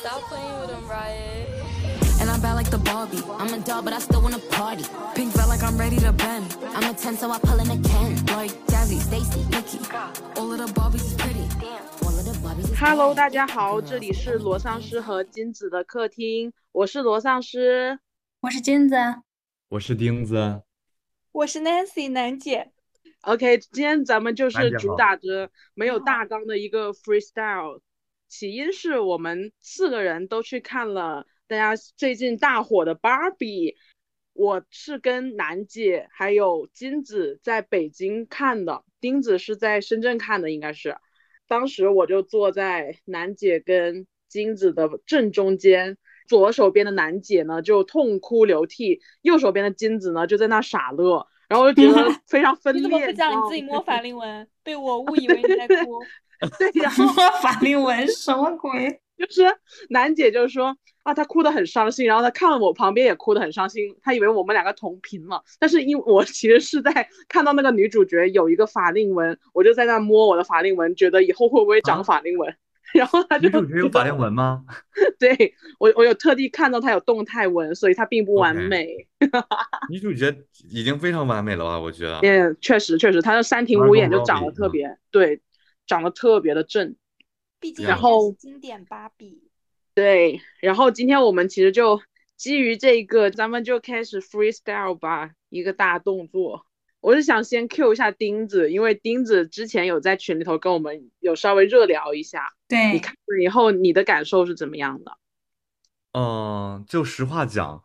Stop playing with them, Riot. And I'm bad like the Barbie. I'm a doll, but I still wanna party. Pink felt like I'm ready to bend. I'm a 10, so I pull in a Ken. Like Jazzy, Stacy, Nikki. All of the Barbies is pretty. All of the barbies hello 大家好，这里是罗丧尸和金子的客厅，我是罗丧尸。我是金子，我是钉子，我是 Nancy 楠姐，OK，今天咱们就是主打着没有大纲的一个 freestyle。起因是我们四个人都去看了大家最近大火的 Barbie，我是跟楠姐还有金子在北京看的，钉子是在深圳看的，应该是。当时我就坐在楠姐跟金子的正中间，左手边的楠姐呢就痛哭流涕，右手边的金子呢就在那傻乐，然后我就觉得 非常分裂。你怎么不讲你自己摸法令纹？被我误以为你在哭。对呀，法令纹 什么鬼？就是楠姐就说啊，她哭得很伤心，然后她看了我旁边也哭得很伤心，她以为我们两个同频了，但是因为我其实是在看到那个女主角有一个法令纹，我就在那摸我的法令纹，觉得以后会不会长啊法令纹，然后她就女主角有法令纹吗？对我我有特地看到她有动态纹，所以她并不完美 OK 美。女主角已经非常完美了吧？我觉得。嗯，确实确实，她的三庭儿五眼就长得特别对，长得特别的正。毕竟然后经典芭比，对，然后今天我们其实就基于这个，咱们就开始 freestyle 吧，一个大动作。我是想先 Q 一下钉子，因为钉子之前有在群里头跟我们有稍微热聊一下，对你，看了以后你的感受是怎么样的？嗯，就实话讲，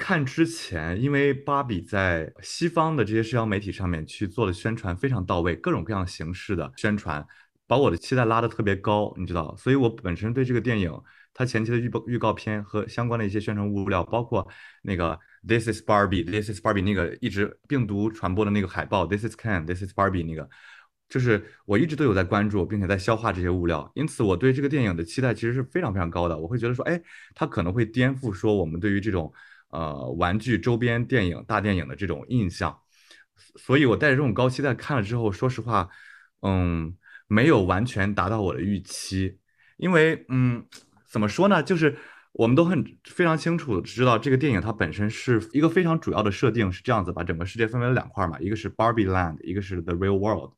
看之前，因为芭比在西方的这些社交媒体上面去做的宣传非常到位，各种各样形式的宣传，把我的期待拉得特别高，你知道，所以我本身对这个电影它前期的预告预告片和相关的一些宣传物料，包括那个 This is Barbie，This is Barbie 那个一直病毒传播的那个海报，This is Ken，This is Barbie 那个。就是我一直都有在关注，并且在消化这些物料，因此我对这个电影的期待其实是非常非常高的。我会觉得说，哎，它可能会颠覆说我们对于这种呃玩具周边电影、大电影的这种印象，所以我带着这种高期待看了之后，说实话，嗯，没有完全达到我的预期，因为嗯，怎么说呢，就是我们都很非常清楚地知道这个电影它本身是一个非常主要的设定是这样子，把整个世界分为了两块嘛，一个是 Barbie Land，一个是 The Real World。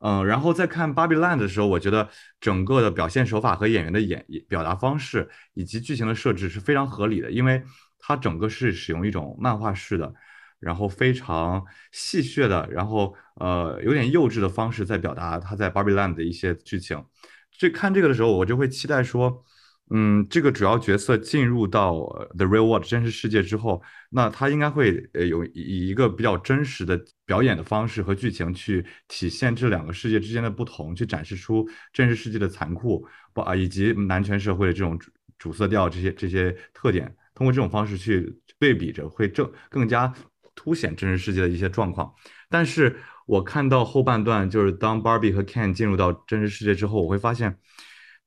嗯，然后在看《Barbie Land》的时候，我觉得整个的表现手法和演员的演表达方式以及剧情的设置是非常合理的，因为它整个是使用一种漫画式的，然后非常戏谑的，然后呃有点幼稚的方式在表达他在《芭比 Land》的一些剧情。这看这个的时候，我就会期待说，嗯，这个主要角色进入到呃 The Real World 真实世界之后，那他应该会呃有以一个比较真实的表演的方式和剧情去体现这两个世界之间的不同，去展示出真实世界的残酷，不啊以及男权社会的这种主主色调这些这些特点，通过这种方式去对比着，会正更加凸显真实世界的一些状况。但是我看到后半段，就是当 Barbie 和 Ken 进入到真实世界之后，我会发现。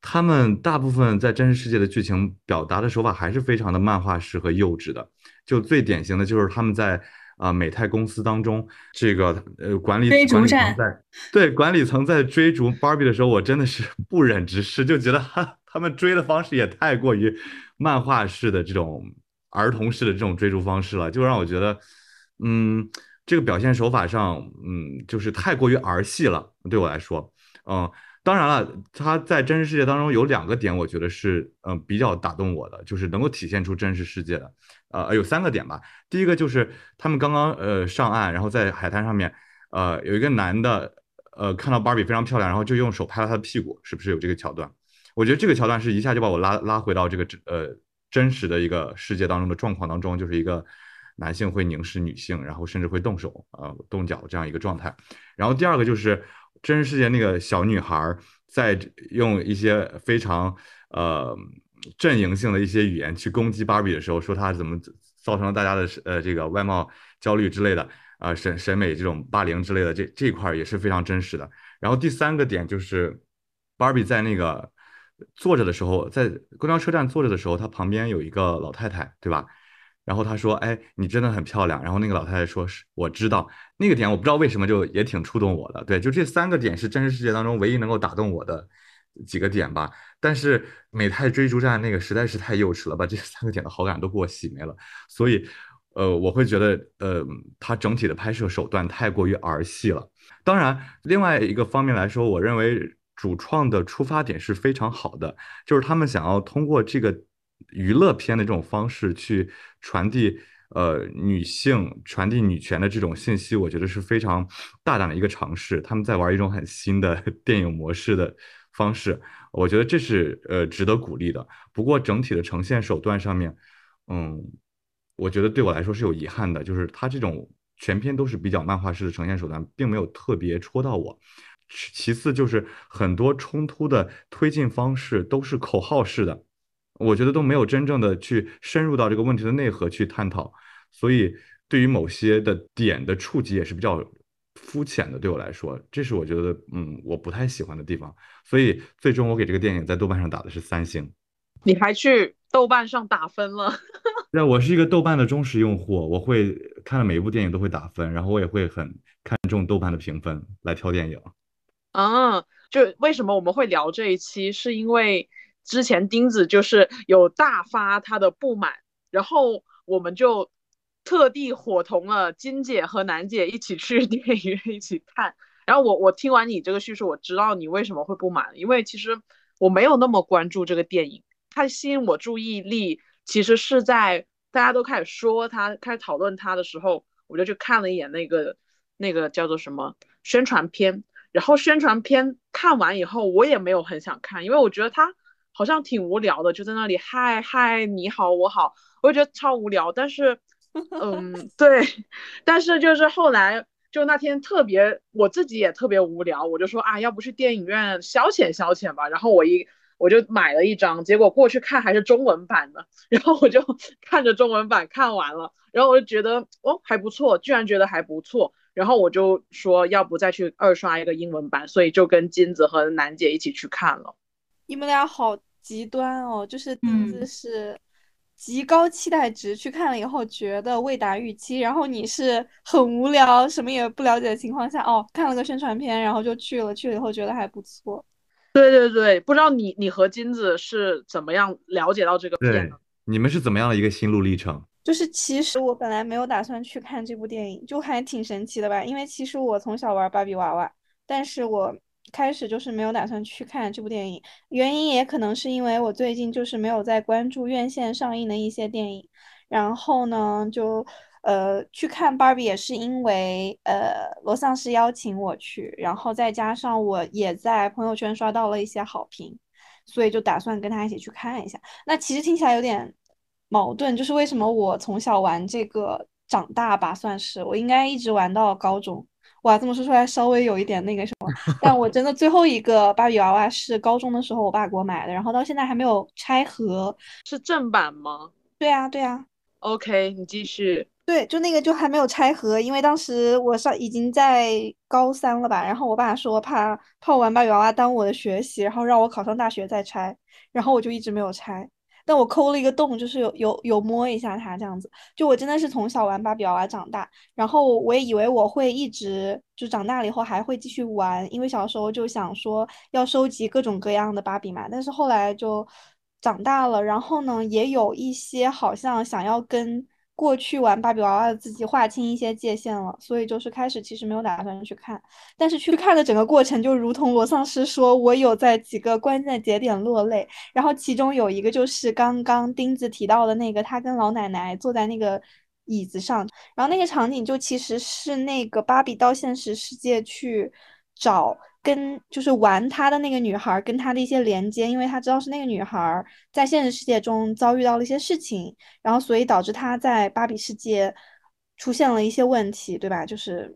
他们大部分在真实世界的剧情表达的手法还是非常的漫画式和幼稚的。就最典型的就是他们在啊、呃美泰公司当中，这个呃管理追逐管理层战在对管理层在追逐 Barbie 的时候，我真的是不忍直视，就觉得哈他们追的方式也太过于漫画式的这种儿童式的这种追逐方式了，就让我觉得，嗯，这个表现手法上，嗯，就是太过于儿戏了，对我来说，嗯。当然了，他在真实世界当中有两个点，我觉得是嗯、比较打动我的，就是能够体现出真实世界的。呃，有三个点吧。第一个就是他们刚刚呃上岸，然后在海滩上面，呃有一个男的呃看到芭比非常漂亮，然后就用手拍了她的屁股，是不是有这个桥段？我觉得这个桥段是一下就把我拉拉回到这个真呃真实的一个世界当中的状况当中，就是一个男性会凝视女性，然后甚至会动手呃动脚这样一个状态。然后第二个就是真实世界那个小女孩在用一些非常呃阵营性的一些语言去攻击芭比的时候，说她怎么造成了大家的呃这个外貌焦虑之类的，啊审审美这种霸凌之类的，这这一块也是非常真实的。然后第三个点就是芭比在那个坐着的时候，在公交车站坐着的时候，她旁边有一个老太太，对吧？然后他说：“哎，你真的很漂亮。”然后那个老太太说：“是，我知道。”那个点我不知道为什么就也挺触动我的。对，就这三个点是真实世界当中唯一能够打动我的几个点吧。但是美泰追逐战那个实在是太幼稚了，把这三个点的好感都给我洗没了。所以，呃，我会觉得，呃，它整体的拍摄手段太过于儿戏了。当然，另外一个方面来说，我认为主创的出发点是非常好的，就是他们想要通过这个娱乐片的这种方式去传递。呃，女性传递女权的这种信息，我觉得是非常大胆的一个尝试。他们在玩一种很新的 电影模式的方式，我觉得这是呃值得鼓励的。不过整体的呈现手段上面，嗯，我觉得对我来说是有遗憾的，就是它这种全篇都是比较漫画式的呈现手段，并没有特别戳到我。其次就是很多冲突的推进方式都是口号式的。我觉得都没有真正的去深入到这个问题的内核去探讨，所以对于某些的点的触及也是比较肤浅的。对我来说，这是我觉得嗯我不太喜欢的地方。所以最终我给这个电影在豆瓣上打的是三星。你还去豆瓣上打分了？那我是一个豆瓣的忠实用户，我会看了每一部电影都会打分，然后我也会很看重豆瓣的评分来挑电影。嗯，就为什么我们会聊这一期，是因为。之前钉子就是有大发他的不满，然后我们就特地伙同了金姐和楠姐一起去 电影院一起看。然后我我听完你这个叙述，我知道你为什么会不满，因为其实我没有那么关注这个电影，它吸引我注意力其实是在大家都开始说它、开始讨论它的时候，我就去看了一眼那个那个叫做什么宣传片。然后宣传片看完以后，我也没有很想看，因为我觉得它。好像挺无聊的，就在那里嗨嗨，你好我好，我就觉得超无聊。但是，嗯，对，但是就是后来就那天特别，我自己也特别无聊，我就说啊，要不去电影院消遣消遣吧。然后我一我就买了一张，结果过去看还是中文版的，然后我就 看着中文版看完了，然后我就觉得哦还不错，居然觉得还不错，然后我就说要不再去二刷一个英文版，所以就跟金子和楠姐一起去看了。你们俩好极端哦，就是金子是极高期待值去看了以后觉得未达预期，然后你是很无聊，什么也不了解的情况下，哦，看了个宣传片，然后就去了，去了以后觉得还不错。对对对，不知道你你和金子是怎么样了解到这个片的？你们是怎么样的一个心路历程？就是其实我本来没有打算去看这部电影，就还挺神奇的吧，因为其实我从小玩芭比娃娃，但是我。开始就是没有打算去看这部电影，原因也可能是因为我最近就是没有在关注院线上映的一些电影，然后呢，就呃去看芭比也是因为呃罗丧尸邀请我去，然后再加上我也在朋友圈刷到了一些好评，所以就打算跟他一起去看一下。那其实听起来有点矛盾，就是为什么我从小玩这个长大吧，算是我应该一直玩到高中。哇，这么说出来稍微有一点那个什么，但我真的最后一个芭比娃娃是高中的时候我爸给我买的，然后到现在还没有拆盒，是正版吗？对呀，对呀。OK，你继续。对，就那个就还没有拆盒，因为当时我上已经在高三了吧，然后我爸说怕怕我玩芭比娃娃耽误我的学习，然后让我考上大学再拆，然后我就一直没有拆。那我抠了一个洞，就是有有有摸一下它这样子。就我真的是从小玩芭比娃娃长大，然后我也以为我会一直就长大了以后还会继续玩，因为小时候就想说要收集各种各样的芭比嘛。但是后来就长大了，然后呢，也有一些好像想要跟。过去玩芭比娃娃的自己划清一些界限了，所以就是开始其实没有打算去看，但是去看的整个过程就如同罗丧尸说，我有在几个关键节点落泪，然后其中有一个就是刚刚钉子提到的那个，他跟老奶奶坐在那个椅子上，然后那个场景就其实是那个芭比到现实世界去找。跟就是玩他的那个女孩跟他的一些连接，因为他知道是那个女孩在现实世界中遭遇到了一些事情，然后所以导致他在芭比世界出现了一些问题，对吧？就是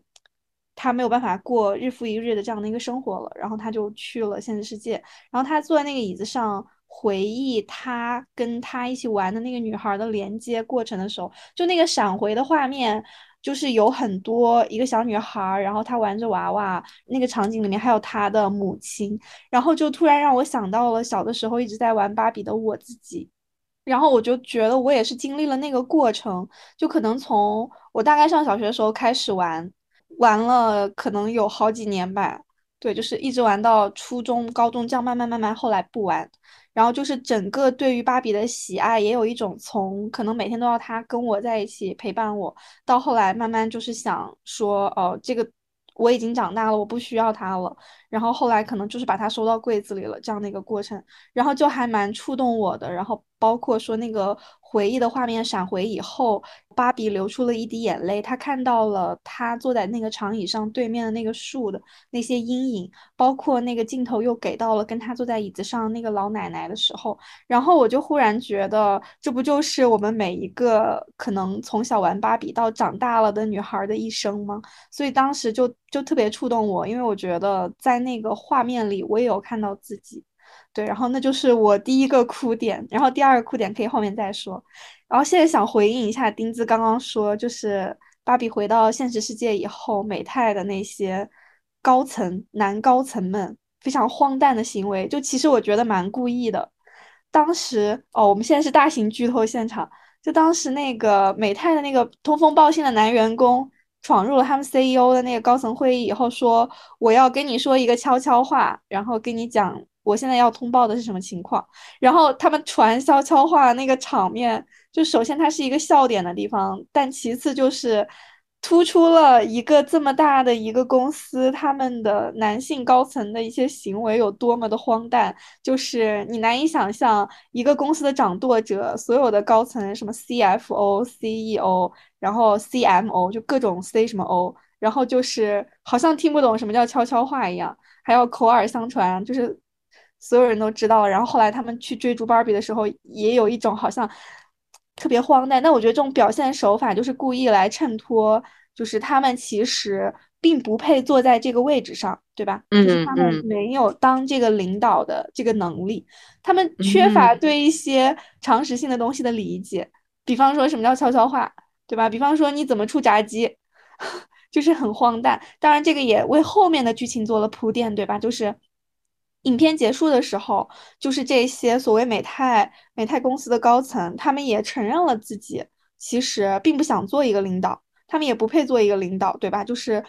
他没有办法过日复一日的这样的一个生活了，然后他就去了现实世界，然后他坐在那个椅子上回忆他跟他一起玩的那个女孩的连接过程的时候，就那个闪回的画面。就是有很多一个小女孩，然后她玩着娃娃，那个场景里面还有她的母亲，然后就突然让我想到了小的时候一直在玩芭比的我自己，然后我就觉得我也是经历了那个过程，就可能从我大概上小学的时候开始玩，玩了可能有好几年吧，对，就是一直玩到初中、高中，这样慢慢慢慢，后来不玩。然后就是整个对于芭比的喜爱，也有一种从可能每天都要她跟我在一起陪伴我，到后来慢慢就是想说，哦，这个我已经长大了，我不需要她了。然后后来可能就是把它收到柜子里了，这样的一个过程，然后就还蛮触动我的。然后包括说那个回忆的画面闪回以后，芭比流出了一滴眼泪，她看到了她坐在那个长椅上对面的那个树的那些阴影，包括那个镜头又给到了跟她坐在椅子上那个老奶奶的时候，然后我就忽然觉得，这不就是我们每一个可能从小玩芭比到长大了的女孩的一生吗？所以当时就就特别触动我，因为我觉得在在那个画面里，我也有看到自己，对，然后那就是我第一个哭点，然后第二个哭点可以后面再说，然后现在想回应一下丁子刚刚说，就是芭比回到现实世界以后，美泰的那些高层男高层们非常荒诞的行为，就其实我觉得蛮故意的。当时哦，我们现在是大型剧透现场，就当时那个美泰的那个通风报信的男员工。闯入了他们 CEO 的那个高层会议以后，说我要跟你说一个悄悄话，然后跟你讲我现在要通报的是什么情况。然后他们传悄悄话那个场面，就首先它是一个笑点的地方，但其次就是。突出了一个这么大的一个公司，他们的男性高层的一些行为有多么的荒诞，就是你难以想象一个公司的掌舵者，所有的高层什么 CFO、CEO，然后 CMO 就各种 C 什么 O，然后就是好像听不懂什么叫悄悄话一样，还要口耳相传，就是所有人都知道。然后后来他们去追逐芭比的时候，也有一种好像。特别荒诞，那我觉得这种表现手法就是故意来衬托，就是他们其实并不配坐在这个位置上，对吧？就是他们没有当这个领导的这个能力，他们缺乏对一些常识性的东西的理解，比方说什么叫悄悄话，对吧？比方说你怎么出炸鸡，就是很荒诞。当然，这个也为后面的剧情做了铺垫，对吧？就是。影片结束的时候，就是这些所谓美泰美泰公司的高层，他们也承认了自己其实并不想做一个领导，他们也不配做一个领导，对吧？就是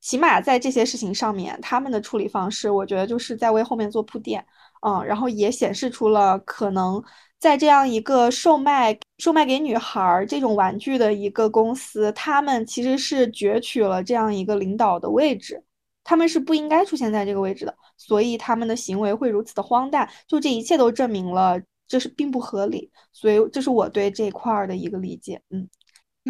起码在这些事情上面，他们的处理方式，我觉得就是在为后面做铺垫，嗯，然后也显示出了可能在这样一个售卖售卖给女孩这种玩具的一个公司，他们其实是攫取了这样一个领导的位置。他们是不应该出现在这个位置的，所以他们的行为会如此的荒诞，就这一切都证明了这是并不合理，所以这是我对这块儿的一个理解。嗯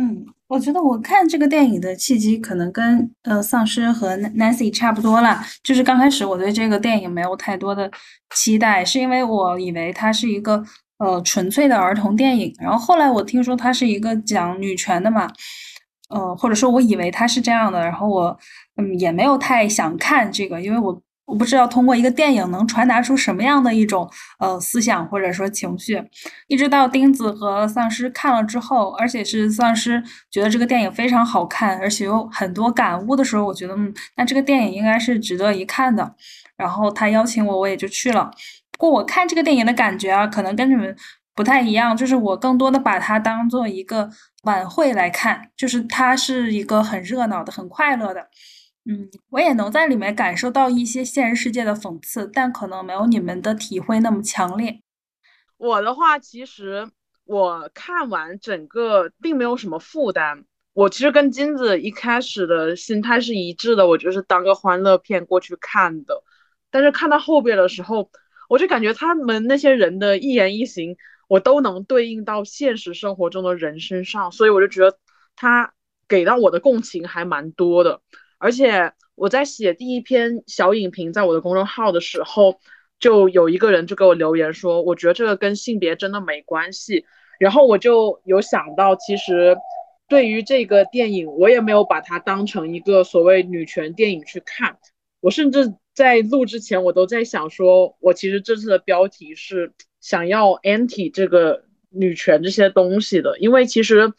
嗯，我觉得我看这个电影的契机可能跟呃丧尸和 Nancy 差不多了，就是刚开始我对这个电影没有太多的期待，是因为我以为它是一个呃纯粹的儿童电影，然后后来我听说它是一个讲女权的嘛。呃，或者说我以为他是这样的，然后我嗯也没有太想看这个，因为我我不知道通过一个电影能传达出什么样的一种呃思想或者说情绪。一直到钉子和丧尸看了之后，而且是丧尸觉得这个电影非常好看，而且有很多感悟的时候，我觉得嗯，那这个电影应该是值得一看的。然后他邀请我，我也就去了。不过我看这个电影的感觉啊，可能跟你们不太一样，就是我更多的把它当做一个。晚会来看，就是它是一个很热闹的、很快乐的。嗯，我也能在里面感受到一些现实世界的讽刺，但可能没有你们的体会那么强烈。我的话，其实我看完整个并没有什么负担。我其实跟金子一开始的心态是一致的，我就是当个欢乐片过去看的。但是看到后边的时候，我就感觉他们那些人的一言一行。我都能对应到现实生活中的人身上，所以我就觉得他给到我的共情还蛮多的。而且我在写第一篇小影评在我的公众号的时候，就有一个人就给我留言说，我觉得这个跟性别真的没关系。然后我就有想到，其实对于这个电影，我也没有把它当成一个所谓女权电影去看。我甚至在录之前，我都在想说，我其实这次的标题是。想要 anti 这个女权这些东西的，因为其实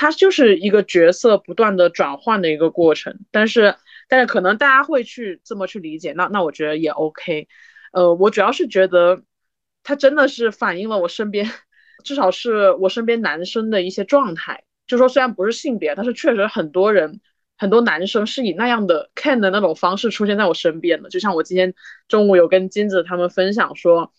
它就是一个角色不断的转换的一个过程，但是但是可能大家会去这么去理解，那那我觉得也 OK，呃，我主要是觉得它真的是反映了我身边，至少是我身边男生的一些状态，就说虽然不是性别，但是确实很多人很多男生是以那样的 can 的那种方式出现在我身边的。就像我今天中午有跟金子他们分享说，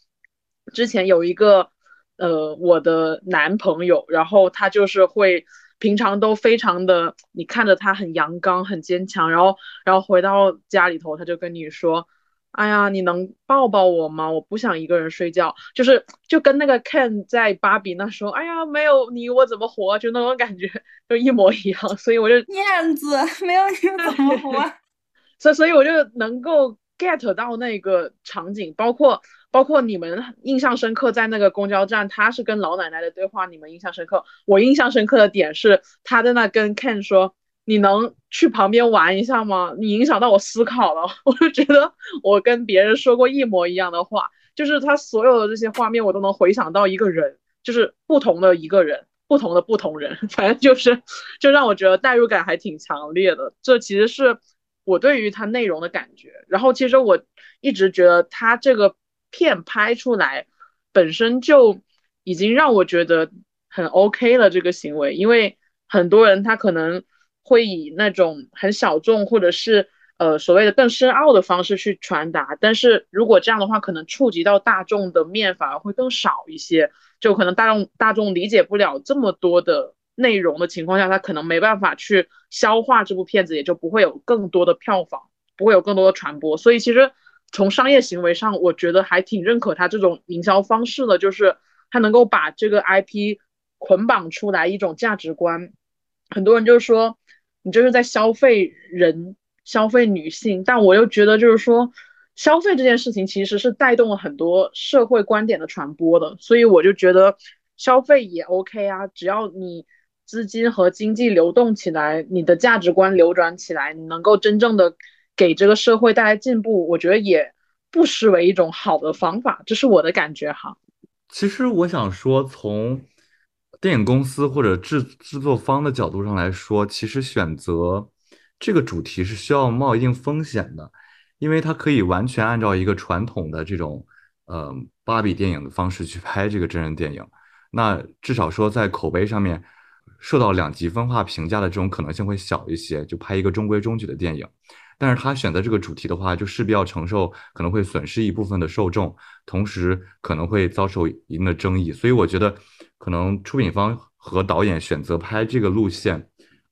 之前有一个呃我的男朋友，然后他就是会平常都非常的，你看着他很阳刚很坚强，然后然后回到家里头他就跟你说。哎呀，你能抱抱我吗？我不想一个人睡觉，就是就跟那个 Ken 在芭比那时候，哎呀，没有你我怎么活？就那种感觉就一模一样，所以我就燕子没有你怎么活？所所以我就能够 get 到那个场景，包括包括你们印象深刻，在那个公交站，他是跟老奶奶的对话，你们印象深刻。我印象深刻的点是他在那跟 Ken 说。你能去旁边玩一下吗？你影响到我思考了，我就觉得我跟别人说过一模一样的话，就是他所有的这些画面我都能回想到一个人，就是不同的一个人，不同的不同人，反正就是就让我觉得代入感还挺强烈的。这其实是我对于他内容的感觉。然后其实我一直觉得他这个片拍出来本身就已经让我觉得很 OK 了这个行为，因为很多人他可能。会以那种很小众或者是呃所谓的更深奥的方式去传达，但是如果这样的话，可能触及到大众的面反而会更少一些，就可能大众大众理解不了这么多的内容的情况下，他可能没办法去消化这部片子，也就不会有更多的票房，不会有更多的传播。所以其实从商业行为上，我觉得还挺认可他这种营销方式的，就是他能够把这个 IP 捆绑出来一种价值观。很多人就是说。你就是在消费人，消费女性，但我又觉得就是说，消费这件事情其实是带动了很多社会观点的传播的，所以我就觉得消费也 OK 啊，只要你资金和经济流动起来，你的价值观流转起来，你能够真正的给这个社会带来进步，我觉得也不失为一种好的方法，这是我的感觉哈。其实我想说从。电影公司或者制制作方的角度上来说，其实选择这个主题是需要冒一定风险的，因为它可以完全按照一个传统的这种呃芭比电影的方式去拍这个真人电影，那至少说在口碑上面受到两极分化评价的这种可能性会小一些，就拍一个中规中矩的电影。但是他选择这个主题的话，就势必要承受可能会损失一部分的受众，同时可能会遭受一定的争议，所以我觉得。可能出品方和导演选择拍这个路线，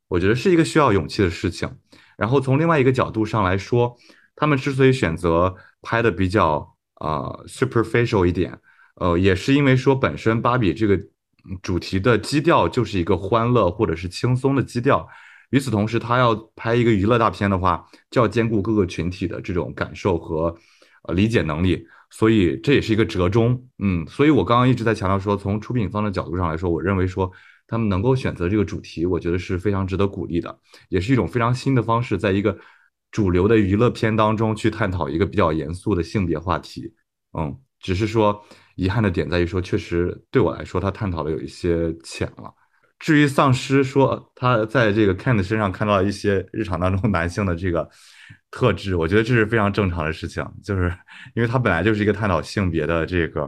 我觉得是一个需要勇气的事情。然后从另外一个角度上来说，他们之所以选择拍的比较啊 superficial 一点，呃，也是因为说本身芭比这个主题的基调就是一个欢乐或者是轻松的基调。与此同时，他要拍一个娱乐大片的话，就要兼顾各个群体的这种感受和呃理解能力。所以这也是一个折中，嗯，所以我刚刚一直在强调说，从出品方的角度上来说，我认为说他们能够选择这个主题，我觉得是非常值得鼓励的，也是一种非常新的方式，在一个主流的娱乐片当中去探讨一个比较严肃的性别话题，嗯，只是说遗憾的点在于说，确实对我来说，他探讨的有一些浅了。至于丧尸说他在这个 Ken 身上看到一些日常当中 男性的这个。特质，我觉得这是非常正常的事情，就是因为它本来就是一个探讨性别的这个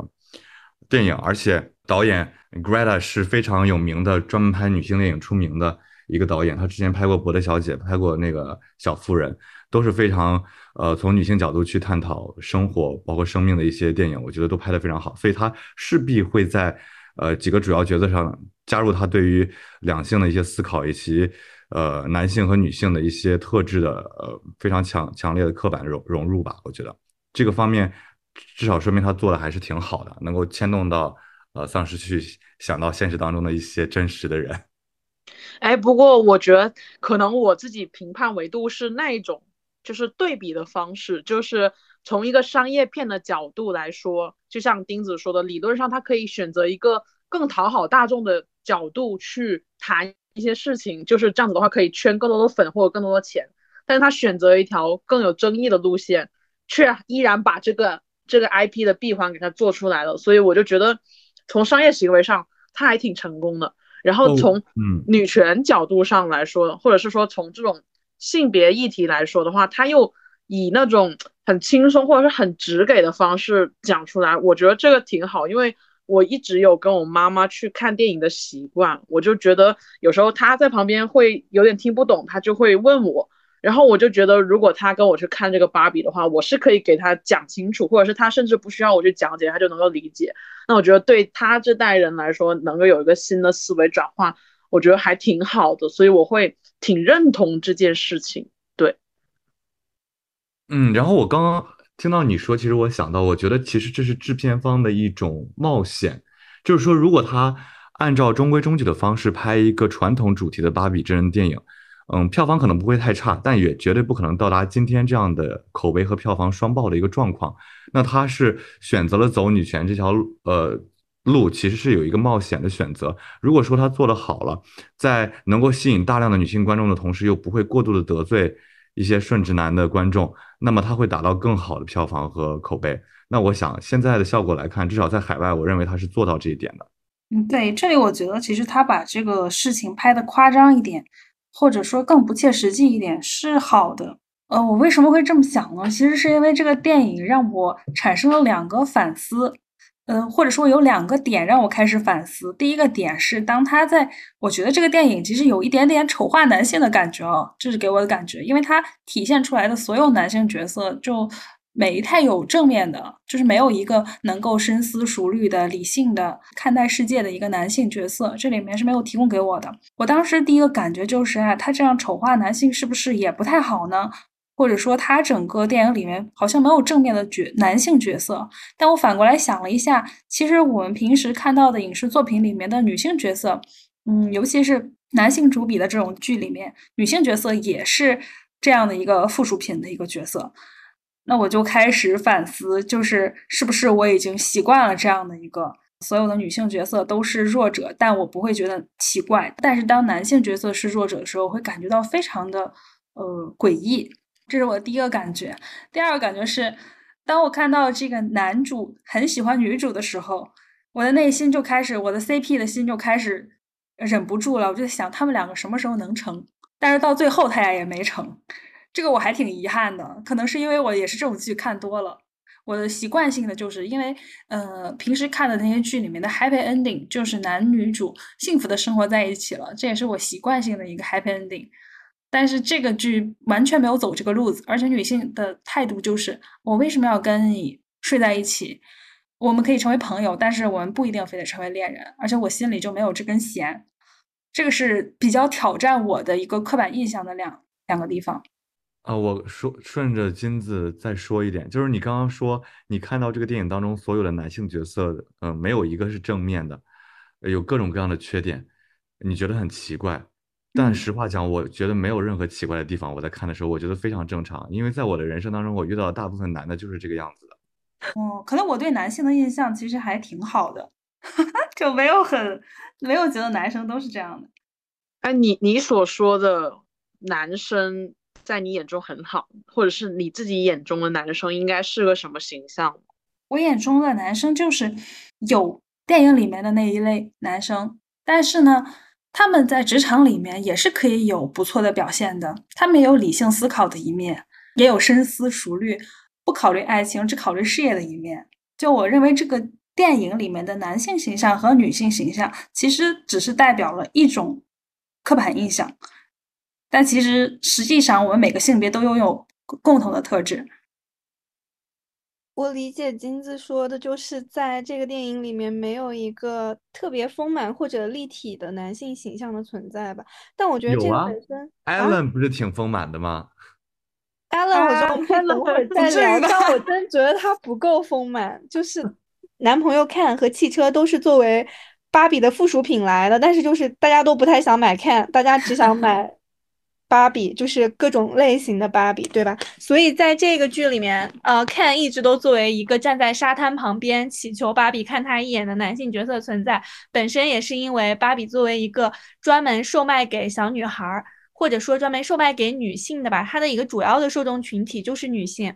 电影，而且导演 Greta 是非常有名的，专门拍女性电影出名的一个导演。他之前拍过《伯德小姐》，拍过那个《小妇人》，都是非常呃从女性角度去探讨生活包括生命的一些电影，我觉得都拍得非常好。所以他势必会在呃几个主要角色上加入他对于两性的一些思考以及。呃，男性和女性的一些特质的呃非常强强烈的刻板融融入吧，我觉得这个方面至少说明他做的还是挺好的，能够牵动到呃丧尸去想到现实当中的一些真实的人。哎，不过我觉得可能我自己评判维度是那一种，就是对比的方式，就是从一个商业片的角度来说，就像钉子说的，理论上他可以选择一个更讨好大众的角度去谈。一些事情就是这样子的话，可以圈更多的粉或者更多的钱，但是他选择一条更有争议的路线，却依然把这个这个 IP 的闭环给他做出来了，所以我就觉得从商业行为上他还挺成功的。然后从女权角度上来说，或者是说从这种性别议题来说的话，他又以那种很轻松或者是很直给的方式讲出来，我觉得这个挺好，因为我一直有跟我妈妈去看电影的习惯，我就觉得有时候她在旁边会有点听不懂，她就会问我，然后我就觉得如果她跟我去看这个芭比的话，我是可以给她讲清楚，或者是她甚至不需要我去讲解，她就能够理解。那我觉得对她这代人来说，能够有一个新的思维转换，我觉得还挺好的，所以我会挺认同这件事情。对，嗯，然后我刚刚。听到你说，其实我想到，我觉得其实这是制片方的一种冒险，就是说，如果他按照中规中矩的方式拍一个传统主题的芭比真人电影，嗯，票房可能不会太差，但也绝对不可能到达今天这样的口碑和票房双爆的一个状况。那他是选择了走女权这条呃路，其实是有一个冒险的选择。如果说他做的好了，在能够吸引大量的女性观众的同时，又不会过度的得罪。一些顺直男的观众，那么他会达到更好的票房和口碑。那我想现在的效果来看，至少在海外，我认为他是做到这一点的。嗯，对，这里我觉得其实他把这个事情拍的夸张一点，或者说更不切实际一点是好的。呃，我为什么会这么想呢？其实是因为这个电影让我产生了两个反思。嗯，或者说有两个点让我开始反思。第一个点是，当他在，我觉得这个电影其实有一点点丑化男性的感觉哦，这是给我的感觉，因为它体现出来的所有男性角色就没太有正面的，就是没有一个能够深思熟虑的、理性的看待世界的一个男性角色，这里面是没有提供给我的。我当时第一个感觉就是啊，他这样丑化男性是不是也不太好呢？或者说，他整个电影里面好像没有正面的角男性角色。但我反过来想了一下，其实我们平时看到的影视作品里面的女性角色，嗯，尤其是男性主笔的这种剧里面，女性角色也是这样的一个附属品的一个角色。那我就开始反思，就是是不是我已经习惯了这样的一个所有的女性角色都是弱者，但我不会觉得奇怪。但是当男性角色是弱者的时候，会感觉到非常的呃诡异。这是我第一个感觉，第二个感觉是，当我看到这个男主很喜欢女主的时候，我的内心就开始，我的 CP 的心就开始忍不住了，我就想他们两个什么时候能成？但是到最后他俩也没成，这个我还挺遗憾的。可能是因为我也是这种剧看多了，我的习惯性的就是因为，呃，平时看的那些剧里面的 happy ending 就是男女主幸福的生活在一起了，这也是我习惯性的一个 happy ending。但是这个剧完全没有走这个路子，而且女性的态度就是：我为什么要跟你睡在一起？我们可以成为朋友，但是我们不一定非得成为恋人。而且我心里就没有这根弦，这个是比较挑战我的一个刻板印象的两两个地方。啊，我说顺着金子再说一点，就是你刚刚说你看到这个电影当中所有的男性角色，嗯，没有一个是正面的，有各种各样的缺点，你觉得很奇怪。但实话讲，我觉得没有任何奇怪的地方。我在看的时候，我觉得非常正常，因为在我的人生当中，我遇到的大部分男的就是这个样子的。哦，可能我对男性的印象其实还挺好的，就没有很没有觉得男生都是这样的。哎，你你所说的男生在你眼中很好，或者是你自己眼中的男生应该是个什么形象？我眼中的男生就是有电影里面的那一类男生，但是呢。他们在职场里面也是可以有不错的表现的。他们有理性思考的一面，也有深思熟虑、不考虑爱情只考虑事业的一面。就我认为，这个电影里面的男性形象和女性形象，其实只是代表了一种刻板印象，但其实实际上我们每个性别都拥有共同的特质。我理解金子说的，就是在这个电影里面没有一个特别丰满或者立体的男性形象的存在吧？但我觉得这个本身，Allen 不是挺丰满的吗？Allen，我说我们等会儿再聊。但我真觉得他不够丰满，就是 男朋友看和汽车都是作为芭比的附属品来的，但是就是大家都不太想买看，大家只想买。芭比就是各种类型的芭比，对吧？所以在这个剧里面，呃，Ken 一直都作为一个站在沙滩旁边祈求芭比看他一眼的男性角色存在。本身也是因为芭比作为一个专门售卖给小女孩儿，或者说专门售卖给女性的吧，它的一个主要的受众群体就是女性。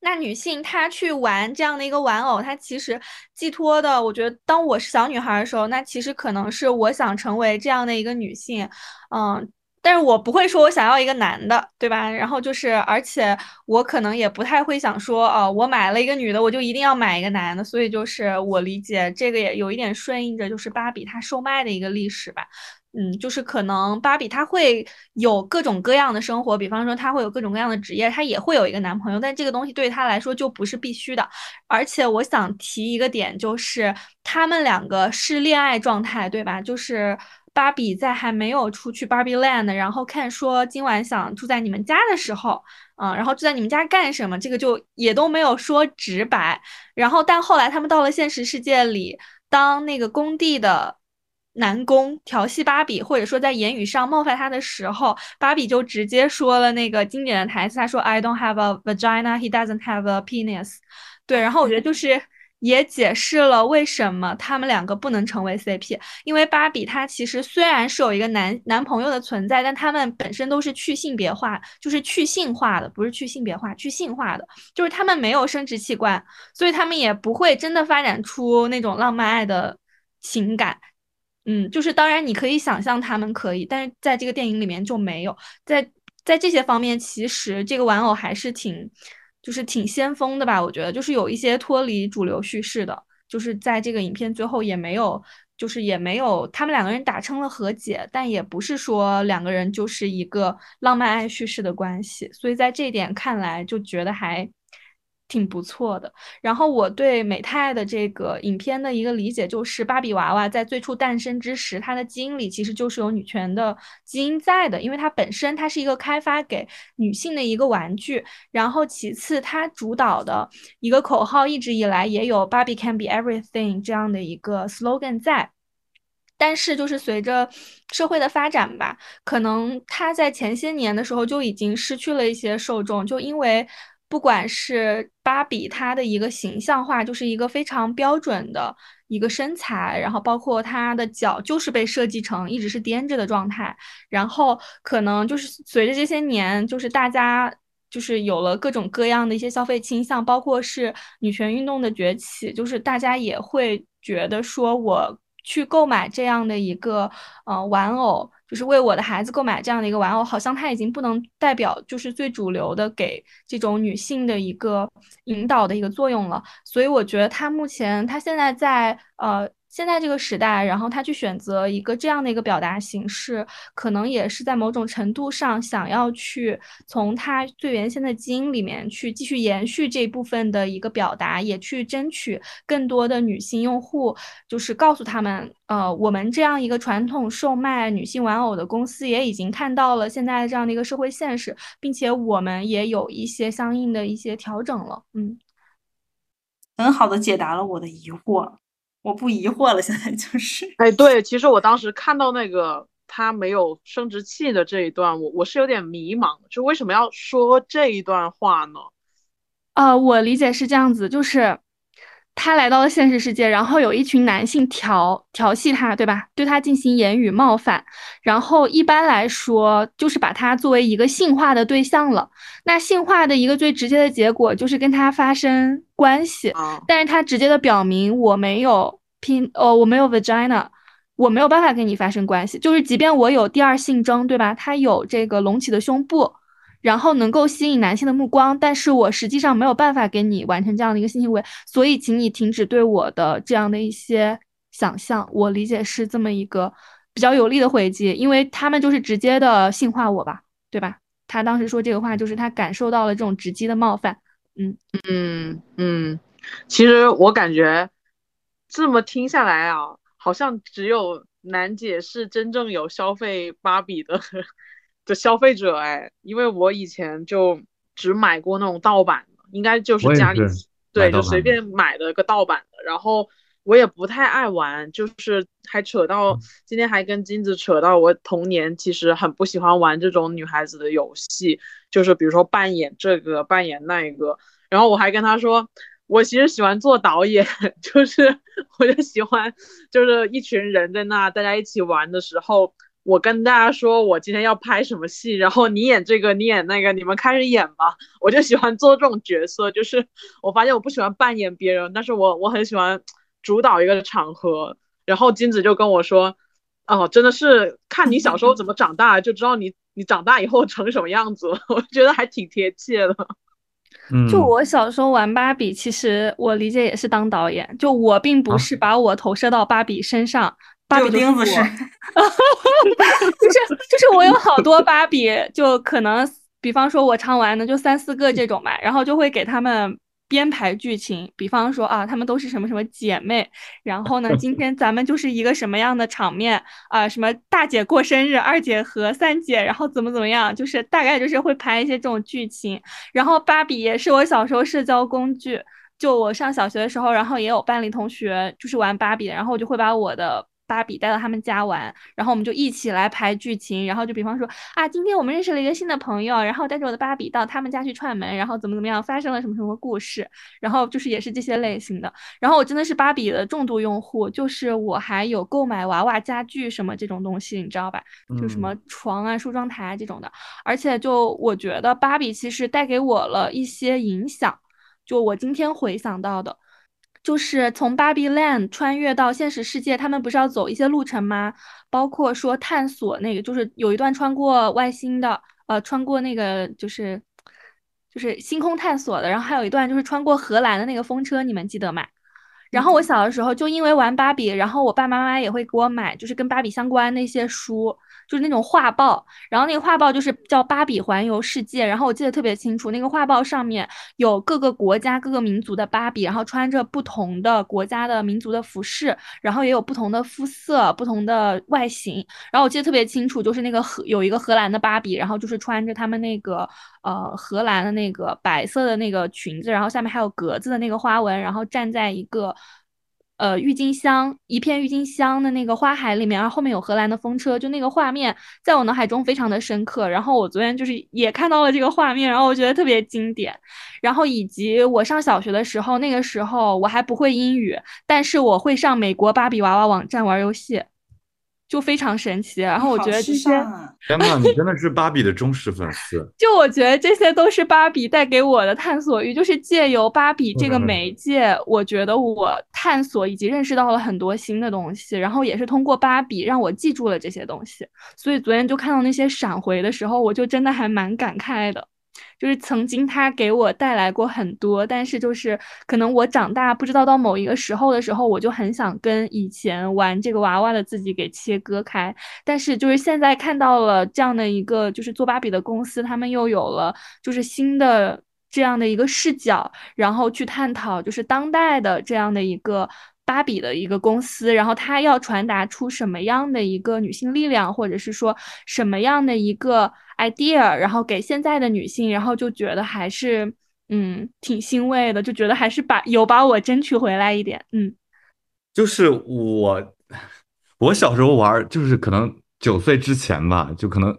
那女性她去玩这样的一个玩偶，她其实寄托的，我觉得当我是小女孩的时候，那其实可能是我想成为这样的一个女性，嗯。但是我不会说我想要一个男的，对吧？然后就是，而且我可能也不太会想说，哦，我买了一个女的，我就一定要买一个男的。所以就是我理解这个也有一点顺应着就是芭比它售卖的一个历史吧。嗯，就是可能芭比她会有各种各样的生活，比方说她会有各种各样的职业，她也会有一个男朋友，但这个东西对她来说就不是必须的。而且我想提一个点，就是他们两个是恋爱状态，对吧？就是芭比在还没有出去 Barbie Land，然后看说今晚想住在你们家的时候，嗯，然后住在你们家干什么？这个就也都没有说直白。然后但后来他们到了现实世界里，当那个工地的。男工调戏芭比，或者说在言语上冒犯他的时候，芭比就直接说了那个经典的台词，他说：“I don't have a vagina, he doesn't have a penis。”对，然后我觉得就是也解释了为什么他们两个不能成为 CP，因为芭比她其实虽然是有一个男男朋友的存在，但他们本身都是去性别化，就是去性化的，不是去性别化，去性化的，就是他们没有生殖器官，所以他们也不会真的发展出那种浪漫爱的情感。嗯，就是当然你可以想象他们可以，但是在这个电影里面就没有。在在这些方面，其实这个玩偶还是挺，就是挺先锋的吧？我觉得就是有一些脱离主流叙事的，就是在这个影片最后也没有，就是也没有他们两个人打成了和解，但也不是说两个人就是一个浪漫爱叙事的关系。所以在这点看来，就觉得还。挺不错的。然后我对美泰的这个影片的一个理解就是，芭比娃娃在最初诞生之时，它的基因里其实就是有女权的基因在的，因为它本身它是一个开发给女性的一个玩具。然后其次，它主导的一个口号一直以来也有 “Barbie can be everything” 这样的一个 slogan 在。但是就是随着社会的发展吧，可能它在前些年的时候就已经失去了一些受众，就因为。不管是芭比，她的一个形象化就是一个非常标准的一个身材，然后包括她的脚就是被设计成一直是踮着的状态，然后可能就是随着这些年，就是大家就是有了各种各样的一些消费倾向，包括是女权运动的崛起，就是大家也会觉得说我去购买这样的一个呃玩偶。就是为我的孩子购买这样的一个玩偶，好像它已经不能代表就是最主流的给这种女性的一个引导的一个作用了。所以我觉得它目前它现在在呃。现在这个时代，然后他去选择一个这样的一个表达形式，可能也是在某种程度上想要去从他最原先的基因里面去继续延续这部分的一个表达，也去争取更多的女性用户，就是告诉他们，呃，我们这样一个传统售卖女性玩偶的公司也已经看到了现在这样的一个社会现实，并且我们也有一些相应的一些调整了。嗯，很好的解答了我的疑惑。我不疑惑了，现在就是，哎，对，其实我当时看到那个他没有生殖器的这一段，我我是有点迷茫，就为什么要说这一段话呢？啊，我理解是这样子，就是。他来到了现实世界，然后有一群男性调调戏他，对吧？对他进行言语冒犯，然后一般来说就是把他作为一个性化的对象了。那性化的一个最直接的结果就是跟他发生关系，但是他直接的表明我没有拼，哦，我没有 vagina，我没有办法跟你发生关系。就是即便我有第二性征，对吧？他有这个隆起的胸部。然后能够吸引男性的目光，但是我实际上没有办法给你完成这样的一个性行为，所以请你停止对我的这样的一些想象。我理解是这么一个比较有力的回击，因为他们就是直接的性化我吧，对吧？他当时说这个话，就是他感受到了这种直击的冒犯。嗯嗯嗯，其实我感觉这么听下来啊，好像只有楠姐是真正有消费芭比的。的消费者哎，因为我以前就只买过那种盗版的，应该就是家里对就随便买的个盗版的，然后我也不太爱玩，就是还扯到今天还跟金子扯到我童年其实很不喜欢玩这种女孩子的游戏，就是比如说扮演这个扮演那个，然后我还跟他说我其实喜欢做导演，就是我就喜欢就是一群人在那大家一起玩的时候。我跟大家说，我今天要拍什么戏，然后你演这个，你演那个，你们开始演吧。我就喜欢做这种角色，就是我发现我不喜欢扮演别人，但是我我很喜欢主导一个场合。然后金子就跟我说，哦，真的是看你小时候怎么长大，就知道你你长大以后成什么样子了。我觉得还挺贴切的。嗯，就我小时候玩芭比，其实我理解也是当导演，就我并不啊是把我投射到芭比身上，芭比钉子是 就是就是我有好多芭比，就可能比方说我唱完的就三四个这种吧，然后就会给他们编排剧情，比方说啊，她们都是什么什么姐妹，然后呢，今天咱们就是一个什么样的场面啊、什么大姐过生日，二姐和三姐，然后怎么怎么样，就是大概就是会排一些这种剧情，然后芭比也是我小时候社交工具。就我上小学的时候，然后也有班里同学就是玩芭比，然后我就会把我的芭比带到他们家玩，然后我们就一起来排剧情，然后就比方说啊，今天我们认识了一个新的朋友，然后带着我的芭比到他们家去串门，然后怎么怎么样，发生了什么什么故事，然后就是也是这些类型的。然后我真的是芭比的重度用户，就是我还有购买娃娃家具什么这种东西，你知道吧？就什么嗯床啊、梳妆台这种的。而且就我觉得芭比其实带给我了一些影响，就我今天回想到的。就是从芭比 land 穿越到现实世界，他们不是要走一些路程吗？包括说探索那个，就是有一段穿过外星的，呃，穿过那个就是就是星空探索的，然后还有一段就是穿过荷兰的那个风车，你们记得吗？然后我小的时候就因为玩芭比，然后我爸爸妈妈也会给我买，就是跟芭比相关那些书，就是那种画报。然后那个画报就是叫《芭比环游世界》，然后我记得特别清楚，那个画报上面有各个国家、各个民族的芭比，然后穿着不同的国家的民族的服饰，然后也有不同的肤色、不同的外形。然后我记得特别清楚，就是那个荷有一个荷兰的芭比，然后就是穿着他们那个呃荷兰的那个白色的那个裙子，然后下面还有格子的那个花纹，然后站在一个呃郁金香一片郁金香的那个花海里面，然后后面有荷兰的风车，就那个画面在我脑海中非常的深刻。然后我昨天就是也看到了这个画面，然后我觉得特别经典。然后以及我上小学的时候，那个时候我还不会英语，但是我会上美国芭比娃娃网站玩游戏，就非常神奇。然后我觉得这些。天呐，你真的是芭比的忠实粉丝。就我觉得这些都是芭比带给我的探索欲，就是借由芭比这个嗯媒介，我觉得我探索以及认识到了很多新的东西，然后也是通过芭比让我记住了这些东西。所以昨天就看到那些闪回的时候，我就真的还蛮感慨的。就是曾经他给我带来过很多，但是就是可能我长大不知道到某一个时候的时候，我就很想跟以前玩这个娃娃的自己给切割开。但是就是现在看到了这样的一个就是做芭比的公司，他们又有了就是新的这样的一个视角，然后去探讨就是当代的这样的一个。芭比的一个公司，然后它要传达出什么样的一个女性力量，或者是说什么样的一个 idea，然后给现在的女性，然后就觉得还是嗯挺欣慰的，就觉得还是把有把我争取回来一点，嗯。就是我，我小时候玩儿，就是可能九岁之前吧，就可能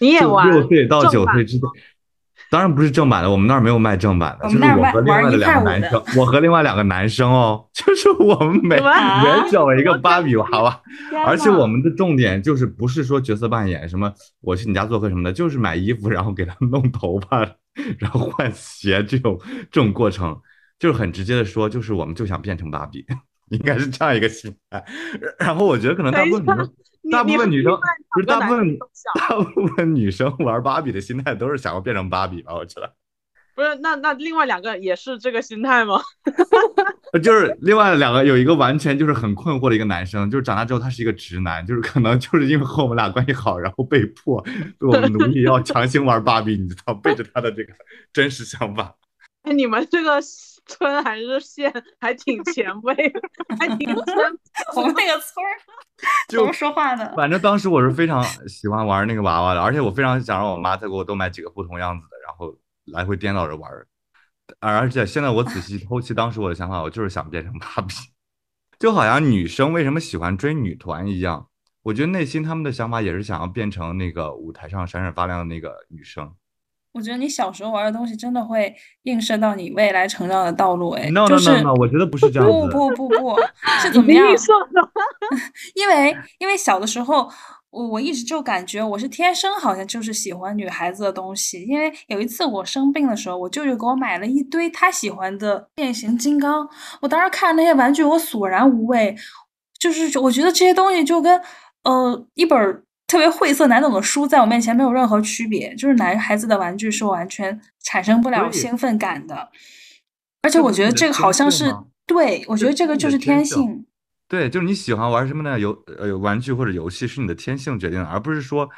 你也玩六岁到九岁之间，当然不是正版的，我们那儿没有卖正版的，我就是我和另外的两个男生，我和另外两个男生哦，就是我们每人整了一个芭比娃娃，而且我们的重点就是不是说角色扮演什么，我去你家做客什么的，就是买衣服，然后给他弄头发，然后换鞋这种这种过程，就是很直接的说，就是我们就想变成芭比，应该是这样一个心态。然后我觉得可能大部分大部分女生不是大部分大部分女生玩芭比的心态都是想要变成芭比吧，我觉得。不是，那那另外两个也是这个心态吗？呃 就是另外两个有一个完全就是很困惑的一个男生，就是长大之后他是一个直男，就是可能就是因为和我们俩关系好，然后被迫对我们奴役，要强行玩芭比，你知道，背着他的这个真实想法。哎，你们这个村还是县 还挺前卫，还挺村我们那个村儿 就怎么说话呢？反正当时我是非常喜欢玩那个娃娃的，而且我非常想让我妈再给我多买几个不同样子的，然后来回颠倒着玩儿。而且现在我仔细剖析当时我的想法，我就是想变成芭比，就好像女生为什么喜欢追女团一样，我觉得内心他们的想法也是想要变成那个舞台上闪闪发亮的那个女生。我觉得你小时候玩的东西真的会映射到你未来成长的道路，哎，No 就 no 是 no no，我觉得不是这样不子。不不不，是怎么样？因为因为小的时候，我我一直就感觉我是天生好像就是喜欢女孩子的东西。因为有一次我生病的时候，我舅舅给我买了一堆他喜欢的变形金刚，我当时看那些玩具，我索然无味。就是我觉得这些东西就跟呃，一本特别晦涩难懂的书在我面前没有任何区别，就是男孩子的玩具是我完全产生不了兴奋感的。而且我觉得这个好像是，对我觉得这个就是天性。对，就是你喜欢玩什么的游呃玩具或者游戏是你的天性决定的，而不是说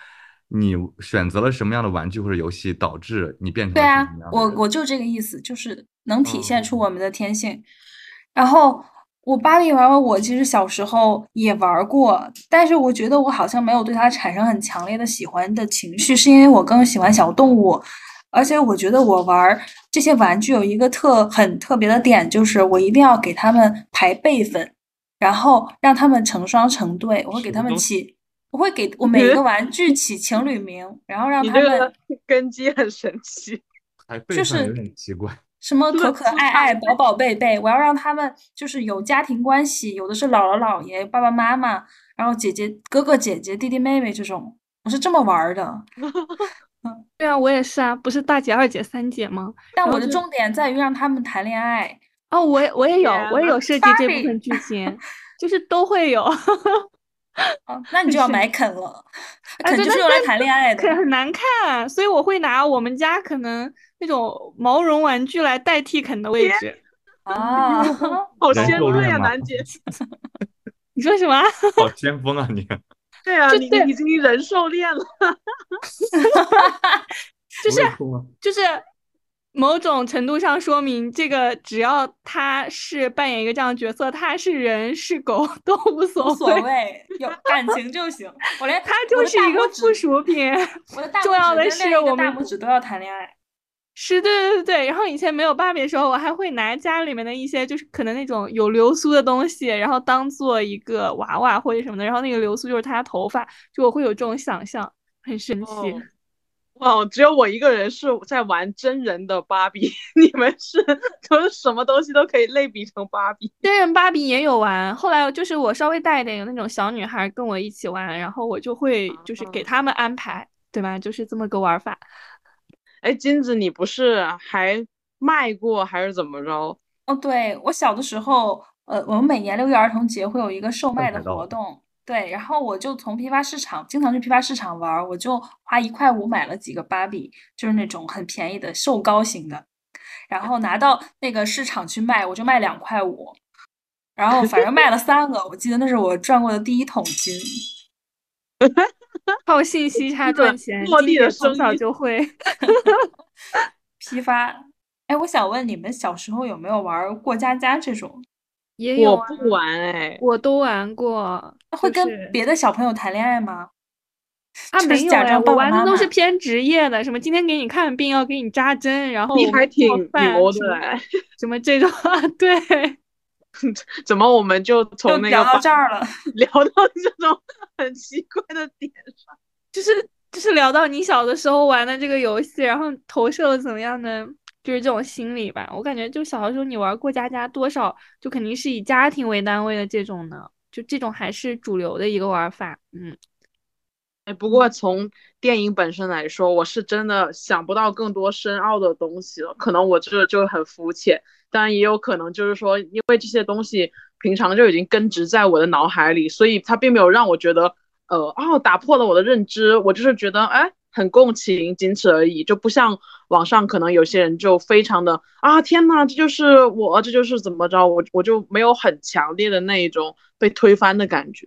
你选择了什么样的玩具或者游戏导致你变成对啊，我我就这个意思，就是能体现出我们的天性。然后我芭比娃娃，我其实小时候也玩过，但是我觉得我好像没有对它产生很强烈的喜欢的情绪，是因为我更喜欢小动物，而且我觉得我玩这些玩具有一个特很特别的点，就是我一定要给他们排辈分。然后让他们成双成对，我会给他们起，我会给我每一个 玩具起情侣名，然后让他们根基很神奇，就是有点奇怪，什么可可爱爱、宝宝贝贝，我要让他们就是有家庭关系，有的是姥姥姥爷、爸爸妈妈，然后姐姐哥哥姐姐、弟弟妹妹这种，我是这么玩的。嗯，对啊，我也是啊，不是大姐、二姐、三姐吗？但我的重点在于让他们谈恋爱。哦，我也我也有，我也有设计这部分剧情，就是都会有。哦，那你就要买 肯了，肯就是用来谈恋爱的，肯很难看，所以我会拿我们家可能那种毛绒玩具来代替肯的位置。啊，好先锋呀，楠姐！你说什么？好先锋啊你！对啊，你已经人兽恋了。就是就是。某种程度上说明，这个只要他是扮演一个这样的角色，他是人是狗都无所谓，有感情就行。我连他就是一个附属品。我的大重要的是我们大拇指都要谈恋爱。是，对对对对。然后以前没有芭比的时候，我还会拿家里面的一些就是可能那种有流苏的东西，然后当做一个娃娃或者什么的，然后那个流苏就是他的头发，就我会有这种想象，很神奇。哦，只有我一个人是在玩真人的芭比，你们是都是什么东西都可以类比成芭比？真人芭比也有玩，后来就是我稍微大一点，有那种小女孩跟我一起玩，然后我就会就是给他们安排，对吧？就是这么个玩法。哎，金子，你不是还卖过还是怎么着？哦，对我小的时候，呃，我们每年六一儿童节会有一个售卖的活动。对，然后我就从批发市场经常去批发市场玩，我就花一块五买了几个芭比，就是那种很便宜的瘦高型的，然后拿到那个市场去卖，我就卖两块五，然后反正卖了三个，我记得那是我赚过的第一桶金。靠信息差赚钱，落地的从小就会 批发。哎，我想问你们小时候有没有玩过家家这种？也有，我不玩哎，我都玩过。会跟别的小朋友谈恋爱吗？啊，没有呀，我玩的都是偏职业的，什么今天给你看病要给你扎针，然后你还挺牛的，什么这种啊对？怎么我们就从那个聊到这儿了，聊到这种很奇怪的点上？就是就是聊到你小的时候玩的这个游戏，然后投射了怎么样的？就是这种心理吧，我感觉就小的时候你玩过家家，多少就肯定是以家庭为单位的这种呢，就这种还是主流的一个玩法。嗯，哎，不过从电影本身来说，我是真的想不到更多深奥的东西了。可能我这就很肤浅，当然也有可能就是说，因为这些东西平常就已经根植在我的脑海里，所以它并没有让我觉得，呃，哦，打破了我的认知。我就是觉得，哎。很共情，仅此而已，就不像网上可能有些人就非常的啊，天呐，这就是我，这就是怎么着，我我就没有很强烈的那一种被推翻的感觉。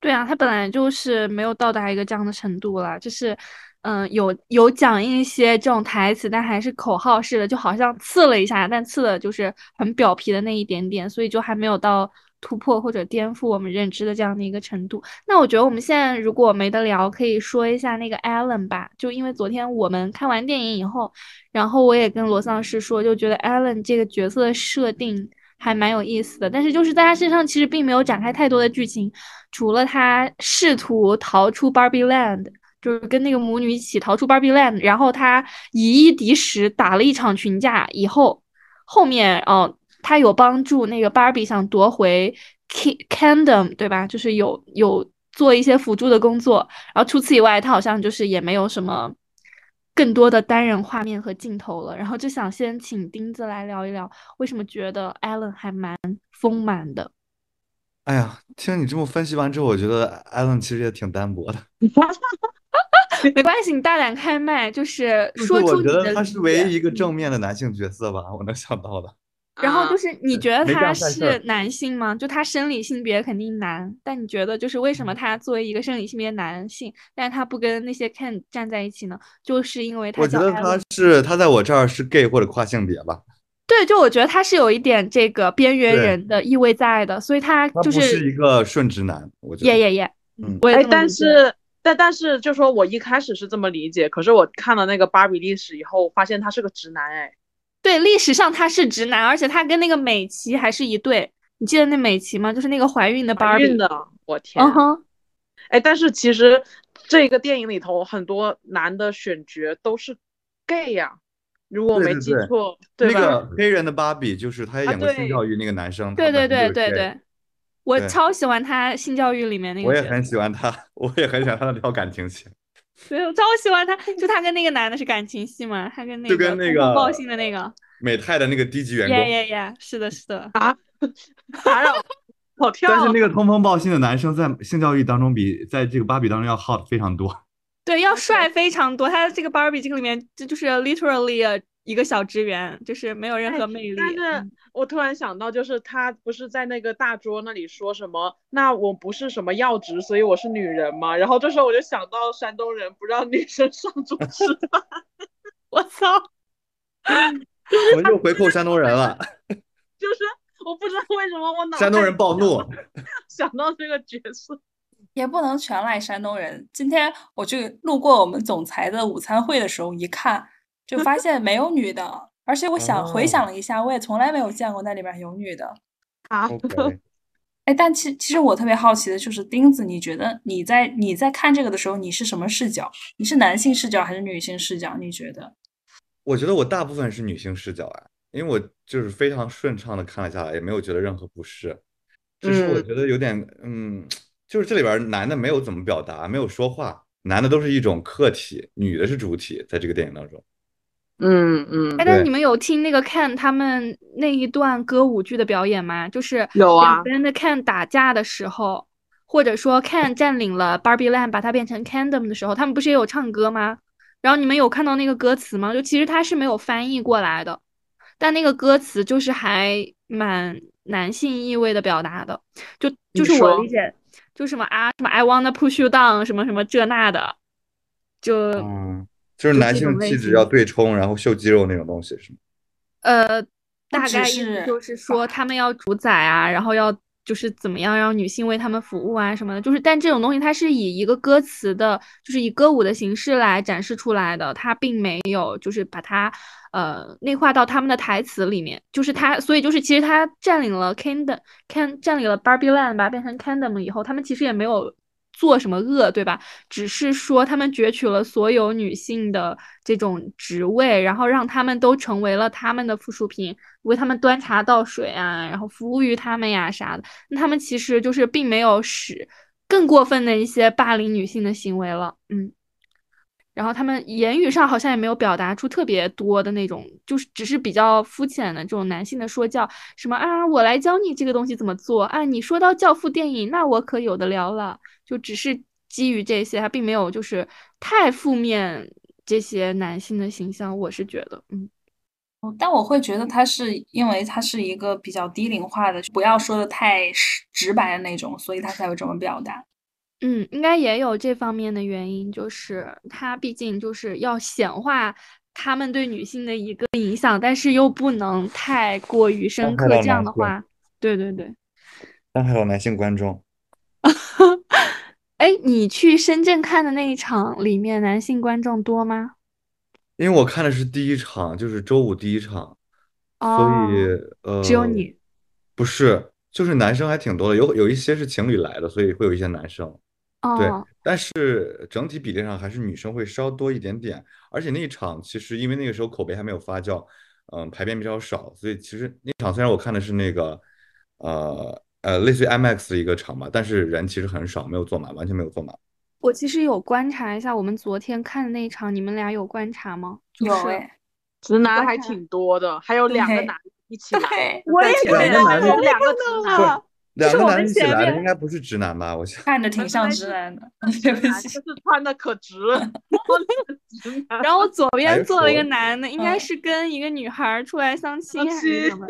对啊，他本来就是没有到达一个这样的程度了，就是嗯，有有讲一些这种台词，但还是口号式的，就好像刺了一下，但刺的就是很表皮的那一点点，所以就还没有到。突破或者颠覆我们认知的这样的一个程度，那我觉得我们现在如果没得聊，可以说一下那个 Allen 吧。就因为昨天我们看完电影以后，然后我也跟罗丧师说，就觉得 Allen 这个角色设定还蛮有意思的。但是就是在他身上其实并没有展开太多的剧情，除了他试图逃出 Barbie Land，就是跟那个母女一起逃出 Barbie Land，然后他以一敌十打了一场群架以后，后面哦。他有帮助那个芭比想夺回 Kingdom，对吧？就是有有做一些辅助的工作，然后除此以外，他好像就是也没有什么更多的单人画面和镜头了。然后就想先请钉子来聊一聊，为什么觉得 Allen 还蛮丰满的？哎呀，听你这么分析完之后，我觉得 Allen 其实也挺单薄的。没关系，你大胆开麦，就是说出我觉你的理得他是唯一一个正面的男性角色吧，我能想到的。然后就啊是你觉得他是男性吗？就他生理性别肯定男，但你觉得就是为嗯什么他作为一个生理性别男性，但是他不跟那些 Ken 站在一起呢？就是因为他我觉得他。是他在我这儿是 gay 或者跨性别吧，对，就我觉得他是有一点这个边缘人的意味在的，所以他他不就是是一个顺直男，我觉得。耶耶耶，嗯哎，但是但但是就说我一开始是这么理解，可是我看了那个芭比历史以后，发现他是个直男，哎，对，历史上他是直男，而且他跟那个美琪还是一对。你记得那美琪吗？就是那个怀孕的芭比。怀孕的，我天嗯，哼，哎，但是其实这个电影里头很多男的选角都是 gay 呀、如果我没对对对记错，吧？那个黑人的芭比就是他演过性教育那个男生，对对对对对，我超喜欢他性教育里面那个我也很喜欢他，我也很喜欢他的那条感情线。对，我超喜欢他，就他跟那个男的是感情戏嘛，他跟那就个跟那个通风报信的那个，美泰的那个低级员耶工，耶耶，是的，是的，啊，打扰，好跳了。但是那个通风报信的男生在性教育当中比在这个芭比当中要 hot 非常多。对，要帅非常多。他这个芭比这个里面，这就是 literally 一个小职员，就是没有任哎何魅力。但是嗯我突然想到，就是他不是在那个大桌那里说什么？那我不是什么要职，所以我是女人嘛？然后这时候我就想到山东人不让女生上桌吃饭，我操，我们又回扣山东人了，就是我不知道为什么我脑山东人暴怒。想到这个角色。也不能全赖山东人。今天我去路过我们总裁的午餐会的时候，一看就发现没有女的，而且我想回想了一下，我也从来没有见过那里边有女的。啊 OK，哎，但其其实我特别好奇的就是钉子，你觉得你在你在看这个的时候，你是什么视角？你是男性视角还是女性视角？你觉得？我觉得我大部分是女性视角啊，因为我就是非常顺畅的看了下来，也没有觉得任何不适，只是我嗯觉得有点嗯，就是这里边男的没有怎么表达，没有说话，男的都是一种客体，女的是主体，在这个电影当中。嗯嗯哎，但是你们有听那个 Ken 他们那一段歌舞剧的表演吗？就是有啊两边的 Ken 打架的时候，或者说 Ken 占领了 Barbie Land，把它变成 Kingdom 的时候，他们不是也有唱歌吗？然后你们有看到那个歌词吗？就其实它是没有翻译过来的，但那个歌词就是还蛮男性意味的表达的，就就是我理解，就什么啊什么 I wanna push you down 什么什么这那的，就嗯，就是男性气质要对冲，然后秀肌肉那种东西是吗？呃，大概意思就是说他们要主宰啊，然后要就是怎么样让女性为他们服务啊什么的，就是但这种东西它是以一个歌词的，就是以歌舞的形式来展示出来的，它并没有就是把它呃内化到他们的台词里面，就是它，所以就是其实他占领了 Kingdom，看占领了 Barbie Land，吧变成 Kingdom 以后，他们其实也没有。做什么恶，对吧？只是说他们攫取了所有女性的这种职位，然后让他们都成为了他们的附属品，为他们端茶倒水啊，然后服务于他们呀啥的。那他们其实就是并没有使更过分的一些霸凌女性的行为了，嗯。然后他们言语上好像也没有表达出特别多的那种，就是只是比较肤浅的这种男性的说教，什么啊，我来教你这个东西怎么做啊，你说到教父电影，那我可有的聊了，就只是基于这些，他并没有就是太负面这些男性的形象，我是觉得，嗯。但我会觉得他是因为他是一个比较低龄化的，不要说的太直白的那种，所以他才会这么表达。嗯，应该也有这方面的原因，就是他毕竟就是要显化他们对女性的一个影响，但是又不能太过于深刻。这样的话，对对对。伤害到男性观众。哎，你去深圳看的那一场里面男性观众多吗？因为我看的是第一场，就是周五第一场，所哦，以呃，只有你。不是，就是男生还挺多的，有有一些是情侣来的，所以会有一些男生。对，哦，但是整体比例上还是女生会稍多一点点，而且那一场其实因为那个时候口碑还没有发酵，嗯，排片比较少，所以其实那场虽然我看的是那个，呃呃，类似于 IMAX 的一个场吧，但是人其实很少，没有坐满，完全没有坐满。我其实有观察一下我们昨天看的那一场，你们俩有观察吗？就是有哎，直男还挺多的，还有两个男一起来，对在前面两个男的有两个直男，了。两个是我们男的一起来的，应该不是直男吧？我想。看着挺像直男的，对不起。就是穿的可直了，然后那个直男然后左边坐了一个男的，应该嗯是跟一个女孩儿出来相亲还是什么，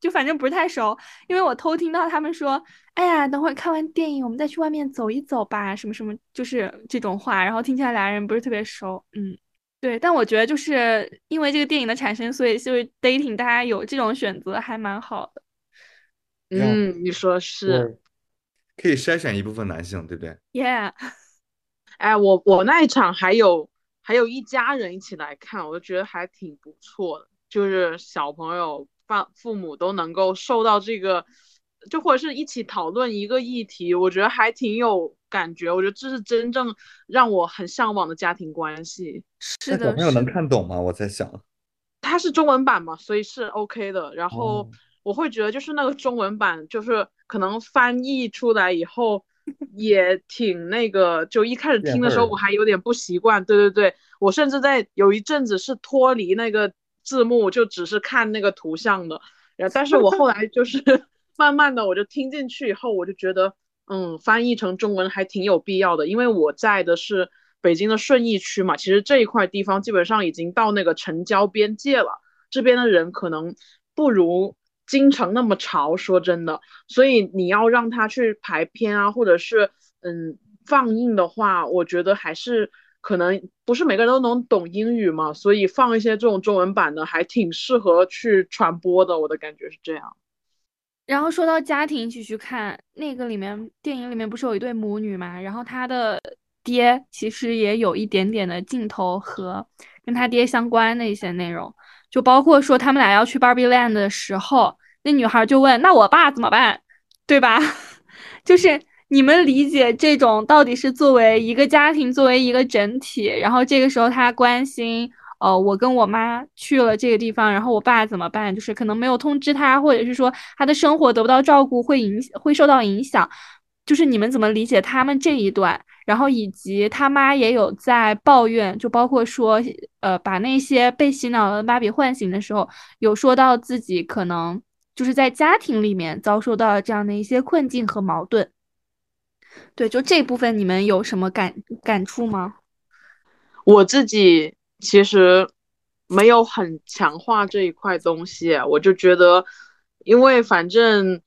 就反正不是太熟。因为我偷听到他们说，哎呀，等会儿看完电影，我们再去外面走一走吧，什么什么，就是这种话。然后听起来俩人不是特别熟，嗯，对。但我觉得就是因为这个电影的产生，所以就是 dating 大家有这种选择还蛮好的。嗯，你说是。可以筛选一部分男性，对不对？Yeah，哎，我我那一场还有还有一家人一起来看，我就觉得还挺不错的，就是小朋友、爸父母都能够受到这个，就或者是一起讨论一个议题，我觉得还挺有感觉。我觉得这是真正让我很向往的家庭关系。是的，那小朋友能是看懂吗？我在想。它是中文版嘛，所以是 OK 的。然后哦我会觉得，就是那个中文版，就是可能翻译出来以后 也挺那个。就一开始听的时候，我还有点不习惯。对对对，我甚至在有一阵子是脱离那个字幕，就只是看那个图像的。然后，但是我后来就是 慢慢的，我就听进去以后，我就觉得，嗯，翻译成中文还挺有必要的，因为我在的是北京的顺义区嘛，其实这一块地方基本上已经到那个城郊边界了，这边的人可能不如京城那么潮，说真的，所以你要让他去排片啊，或者是嗯放映的话，我觉得还是可能不是每个人都能懂英语嘛，所以放一些这种中文版的还挺适合去传播的，我的感觉是这样。然后说到家庭一起去看那个里面，电影里面不是有一对母女嘛？然后他的爹其实也有一点点的镜头和跟他爹相关的一些内容，就包括说他们俩要去 Barbie Land 的时候，那女孩就问：“那我爸怎么办？”对吧？就是你们理解这种到底是作为一个家庭，作为一个整体，然后这个时候他关心。呃，我跟我妈去了这个地方，然后我爸怎么办？就是可能没有通知他，或者是说他的生活得不到照顾，会影会受到影响。就是你们怎么理解他们这一段？然后以及他妈也有在抱怨，就包括说，呃，把那些被洗脑的芭比唤醒的时候，有说到自己可能就是在家庭里面遭受到这样的一些困境和矛盾。对，就这部分你们有什么感感触吗？我自己其实没有很强化这一块东西，我就觉得，因为反正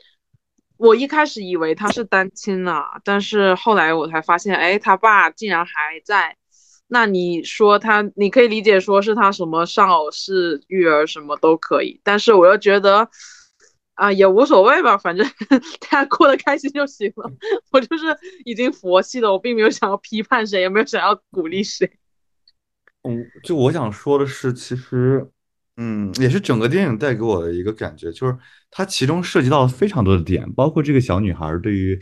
我一开始以为他是单亲啊，但是后来我才发现，哎，他爸竟然还在。那你说他，你可以理解说是他什么丧偶式育儿什么都可以，但是我又觉得。啊，也无所谓吧，反正大家过得开心就行了。我就是已经佛系了，我并没有想要批判谁，也没有想要鼓励谁。嗯，就我想说的是，其实，嗯，也是整个电影带给我的一个感觉，就是它其中涉及到了非常多的点，包括这个小女孩对于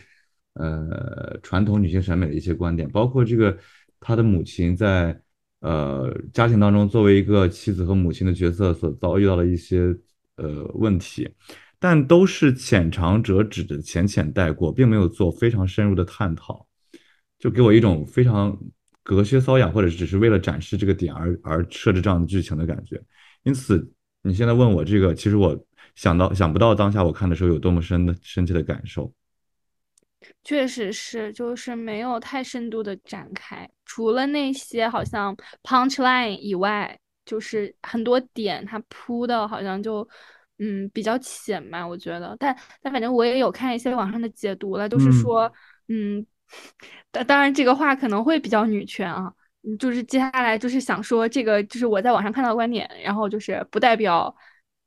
呃传统女性审美的一些观点，包括这个她的母亲在呃家庭当中作为一个妻子和母亲的角色所遭遇到的一些呃问题，但都是浅尝辄止的浅浅带过，并没有做非常深入的探讨，就给我一种非常。隔靴搔痒，或者只是为了展示这个点而而设置这样的剧情的感觉。因此，你现在问我这个，其实我想到想不到当下我看的时候有多么深的深切的感受。确实是，就是没有太深度的展开，除了那些好像 punch line 以外，就是很多点它铺的好像就嗯比较浅吧，我觉得。但但反正我也有看一些网上的解读了，就是说嗯。当当然，这个话可能会比较女权啊，就是接下来就是想说这个，就是我在网上看到的观点，然后就是不代表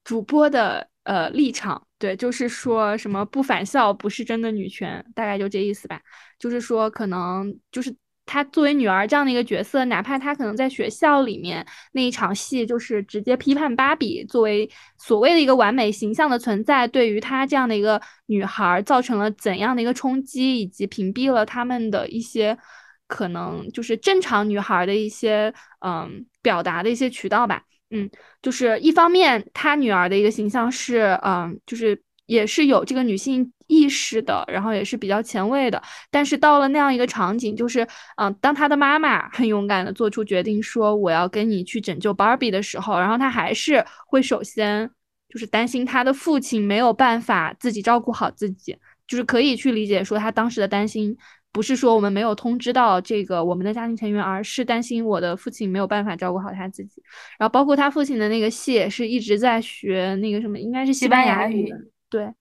主播的呃立场，对，就是说什么不返校不是真的女权，大概就这意思吧，就是说可能就是。她作为女儿这样的一个角色，哪怕她可能在学校里面那一场戏，就是直接批判芭比作为所谓的一个完美形象的存在，对于她这样的一个女孩造成了怎样的一个冲击，以及屏蔽了他们的一些可能就是正常女孩的一些嗯表达的一些渠道吧。嗯，就是一方面，她女儿的一个形象是嗯，就是也是有这个女性。意识的，然后也是比较前卫的，但是到了那样一个场景，就是，嗯，当他的妈妈很勇敢的做出决定说我要跟你去拯救 Barbie 的时候，然后他还是会首先就是担心他的父亲没有办法自己照顾好自己，就是可以去理解说他当时的担心，不是说我们没有通知到这个我们的家庭成员，而是担心我的父亲没有办法照顾好他自己。然后包括他父亲的那个戏也是一直在学那个什么，应该是西班牙语。对，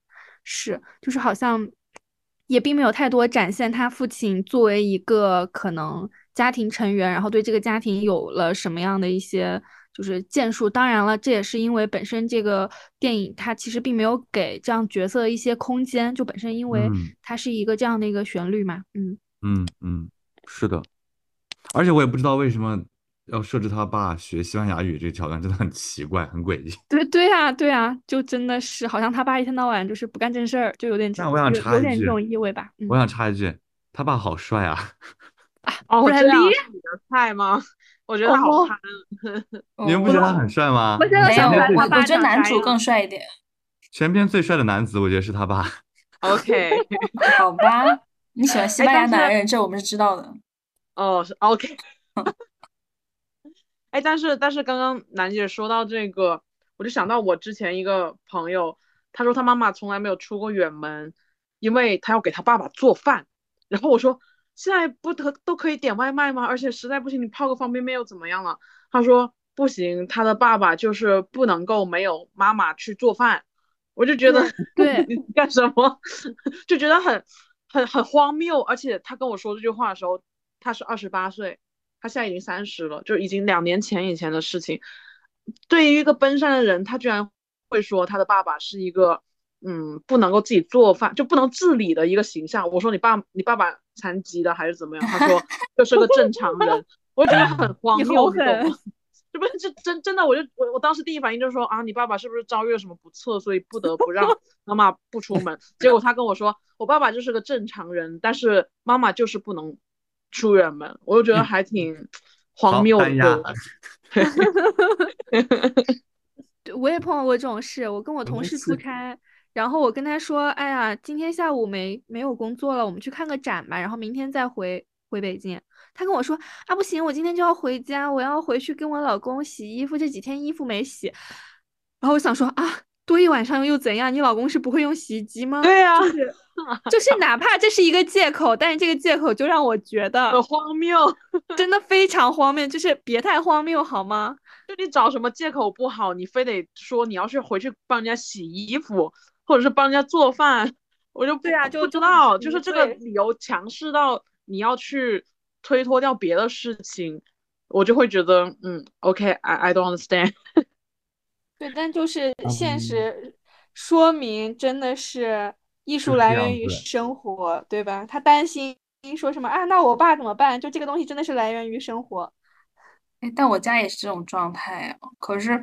是，就是好像也并没有太多展现他父亲作为一个可能家庭成员，然后对这个家庭有了什么样的一些。就是建树，当然了，这也是因为本身这个电影它其实并没有给这样角色一些空间，就本身因为它是一个这样的一个旋律嘛，嗯。嗯嗯，是的，而且我也不知道为什么要设置他爸学西班牙语这个桥段，真的很奇怪，很诡异。对对啊，对啊，就真的是好像他爸一天到晚就是不干正事儿，就有点那我想插一句，有点这种意味吧。我想插一句，他爸好帅啊！哦，这样是你的菜吗？我觉得好憨，你们不觉得他很帅吗？没有，我我觉得男主更帅一点。全片最帅的男子，我觉得是他爸。OK，好吧，你喜欢西班牙男人，这我们是知道的。哦，是 OK。哎，但是但是刚刚楠姐说到这个，我就想到我之前一个朋友，他说他妈妈从来没有出过远门，因为他要给他爸爸做饭。然后我说。现在不都都可以点外卖吗？而且实在不行，你泡个方便面又怎么样了？他说不行，他的爸爸就是不能够没有妈妈去做饭。我就觉得，对 你干什么？就觉得很很很荒谬。而且他跟我说这句话的时候，他是二十八岁，他现在已经三十了，就已经两年前以前的事情。对于一个奔山的人，他居然会说他的爸爸是一个。嗯，不能够自己做饭，就不能自理的一个形象。我说你爸，你爸爸残疾的还是怎么样？他说 就是个正常人，我就觉得很 荒谬，你懂吗？这不是这真真的，我就我我当时第一反应就是说啊，你爸爸是不是遭遇了什么不测，所以不得不让妈妈不出门？结果他跟我说，我爸爸就是个正常人，但是妈妈就是不能出远们，我就觉得还挺荒谬的。对，我也碰到过这种事，我跟我同事出差。然后我跟他说：“哎呀，今天下午没没有工作了，我们去看个展吧。然后明天再回回北京。”他跟我说：“啊，不行，我今天就要回家，我要回去跟我老公洗衣服，这几天衣服没洗。”然后我想说：“啊，多一晚上又怎样？你老公是不会用洗衣机吗？”对呀，就是就是哪怕这是一个借口，但是这个借口就让我觉得很荒谬，真的非常荒谬，就是别太荒谬好吗？就你找什么借口不好，你非得说你要是回去帮人家洗衣服。或者是帮人家做饭，我就对啊，就不知道，就是这个理由强势到你要去推脱掉别的事情，我就会觉得，嗯，OK，I I don't understand。对，但就是现实说明，真的是艺术来源于生活，对吧？他担心说什么啊？那我爸怎么办？就这个东西真的是来源于生活。哎，但我家也是这种状态啊，可是。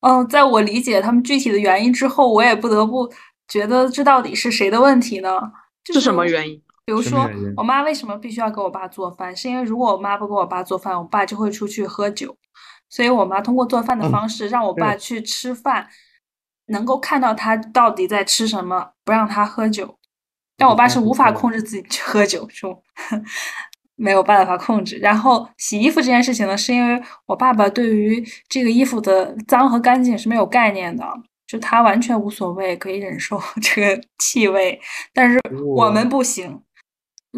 嗯，在我理解他们具体的原因之后，我也不得不觉得这到底是谁的问题呢？是什么原因？比如说，我妈为什么必须要给我爸做饭？是因为如果我妈不给我爸做饭，我爸就会出去喝酒，所以我妈通过做饭的方式让我爸去吃饭，能够看到他到底在吃什么，不让他喝酒。但我爸是无法控制自己去喝酒，就。没有办法控制。然后洗衣服这件事情呢，是因为我爸爸对于这个衣服的脏和干净是没有概念的，就他完全无所谓，可以忍受 这个气味。但是我们不行，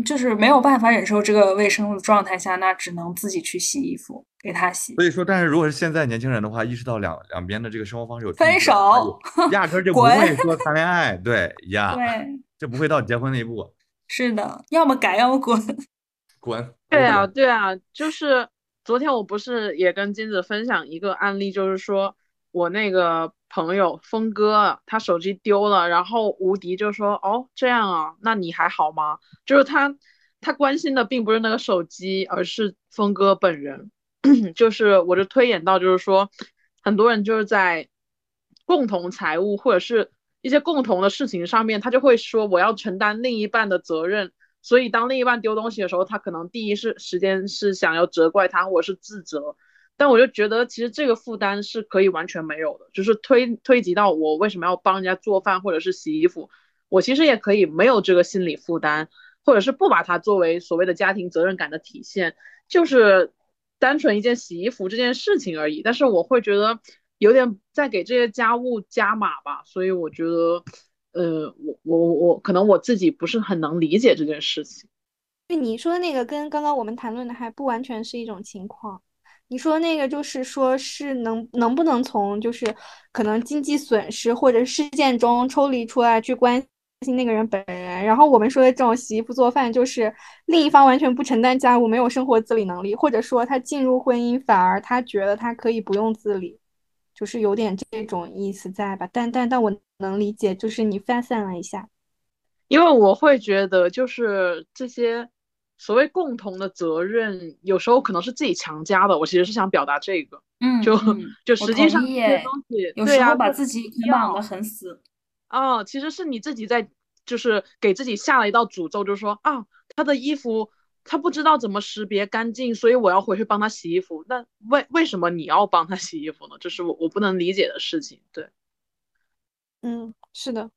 就是没有办法忍受这个卫生的状态下，那只能自己去洗衣服给他洗。所以说，但是如果是现在年轻人的话，意识到两两边的这个生活方式有分手，压根就 不会说谈恋爱，对呀，对，就不会到结婚那一步。是的，要么改，要么滚。滚！对啊，对啊，就是昨天我不是也跟金子分享一个案例，就是说我那个朋友峰哥他手机丢了，然后吴迪就说：“哦，这样啊，那你还好吗？”就是他他关心的并不是那个手机，而是峰哥本人。就是我就推演到，就是说很多人就是在共同财务或者是一些共同的事情上面，他就会说我要承担另一半的责任。所以，当另一半丢东西的时候，他可能第一是时间是想要责怪他，或者是自责。但我就觉得，其实这个负担是可以完全没有的，就是推推及到我为什么要帮人家做饭或者是洗衣服，我其实也可以没有这个心理负担，或者是不把它作为所谓的家庭责任感的体现，就是单纯一件洗衣服这件事情而已。但是我会觉得有点在给这些家务加码吧，所以我觉得。呃，我我我可能我自己不是很能理解这件事情。就你说的那个跟刚刚我们谈论的还不完全是一种情况。你说那个就是说是能能不能从就是可能经济损失或者事件中抽离出来去关心那个人本人，然后我们说的这种洗衣服做饭就是另一方完全不承担家务，没有生活自理能力，或者说他进入婚姻反而他觉得他可以不用自理，就是有点这种意思在吧？但但但我能理解，就是你发散了一下，因为我会觉得就是这些。所谓共同的责任，有时候可能是自己强加的。我其实是想表达这个，嗯，就就实际上这些东西，有时候把自己捆绑的很死。哦，其实是你自己在，就是给自己下了一道诅咒，就是说啊，他的衣服他不知道怎么识别干净，所以我要回去帮他洗衣服。那为为什么你要帮他洗衣服呢？这是我我不能理解的事情。对，嗯，是的，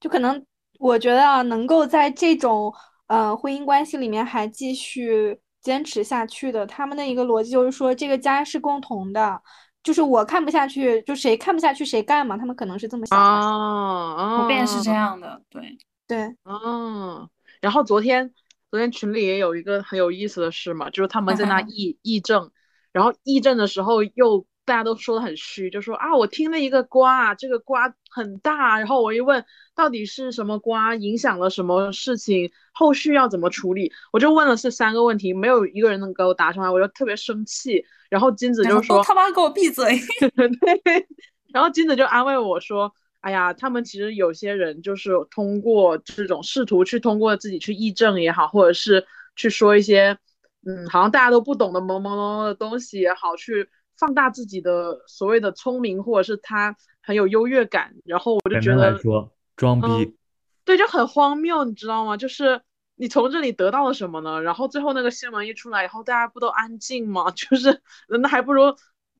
就可能我觉得啊，能够在这种。呃，婚姻关系里面还继续坚持下去的，他们的一个逻辑就是说，这个家是共同的，就是我看不下去，就谁看不下去谁干嘛，他们可能是这么想的。哦，普遍是这样的，对对。嗯，然后昨天昨天群里也有一个很有意思的事嘛，就是他们在那议议政，然后议政的时候又。大家都说的很虚，就说啊，我听了一个瓜，这个瓜很大。然后我一问，到底是什么瓜，影响了什么事情，后续要怎么处理？我就问了这三个问题，没有一个人能给我答上来，我就特别生气。然后金子就说：“他妈给我闭嘴！”对。然后金子就安慰我说：“哎呀，他们其实有些人就是通过这种试图去通过自己去议政也好，或者是去说一些嗯，好像大家都不懂的懵懵懂懂的东西也好，去。”放大自己的所谓的聪明，或者是他很有优越感，然后我就觉得说装逼，对，就很荒谬，你知道吗？就是你从这里得到了什么呢？然后最后那个新闻一出来以后，大家不都安静吗？就是那还不如，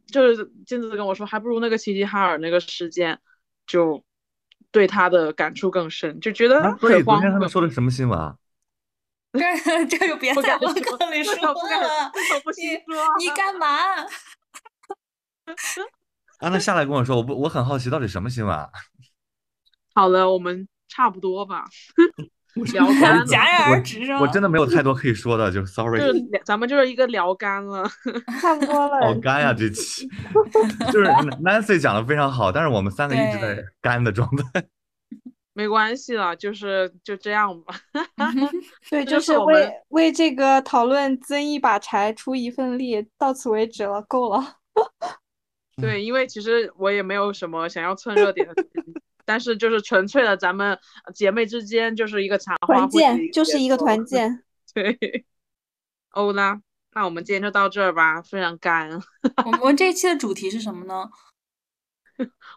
就是金子跟我说，还不如那个齐齐哈尔那个事件，就对他的感触更深，就觉得很荒谬。昨天他们说的什么新闻啊？这这就别在博客里说了，你你干嘛？啊，那下来跟我说，我不，我很好奇，到底什么新闻？好了，我们差不多吧。聊干戛然而止我真的没有太多可以说的，就 sorry。就是咱们就是一个聊干了，差不多了。好干呀，这期就是 Nancy 讲的非常好，但是我们三个一直在干的状态。没关系了，就是就这样吧。对，就是为为这个讨论增一把柴，出一份力，到此为止了，够了。对，因为其实我也没有什么想要蹭热点的，但是就是纯粹的咱们姐妹之间就是一个茶话团建，就是一个团建。对，欧啦，那我们今天就到这儿吧，非常干。我们这一期的主题是什么呢？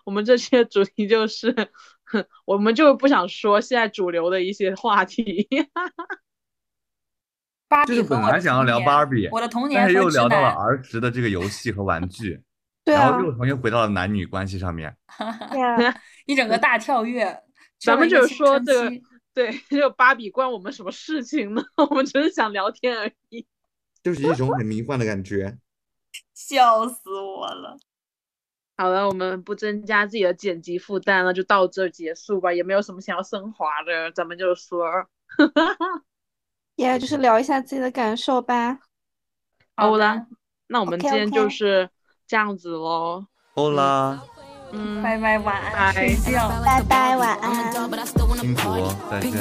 我们这期的主题就是，我们就不想说现在主流的一些话题。就是本来想要聊芭比，我的童年，但是又聊到了儿时的这个游戏和玩具，然后又重新回到了男女关系上面。一整个大跳跃。咱们就是说这个，对，这个芭比关我们什么事情呢？我们只是想聊天而已。就是一种很迷幻的感觉。笑死我了。好了，我们不增加自己的剪辑负担了，就到这结束吧。也没有什么想要升华的，咱们就说。也就是聊一下自己的感受吧。好啦，那我们今天就是这样子喽。好啦，嗯，拜拜，晚安，睡觉，拜拜，晚安。辛苦，再见。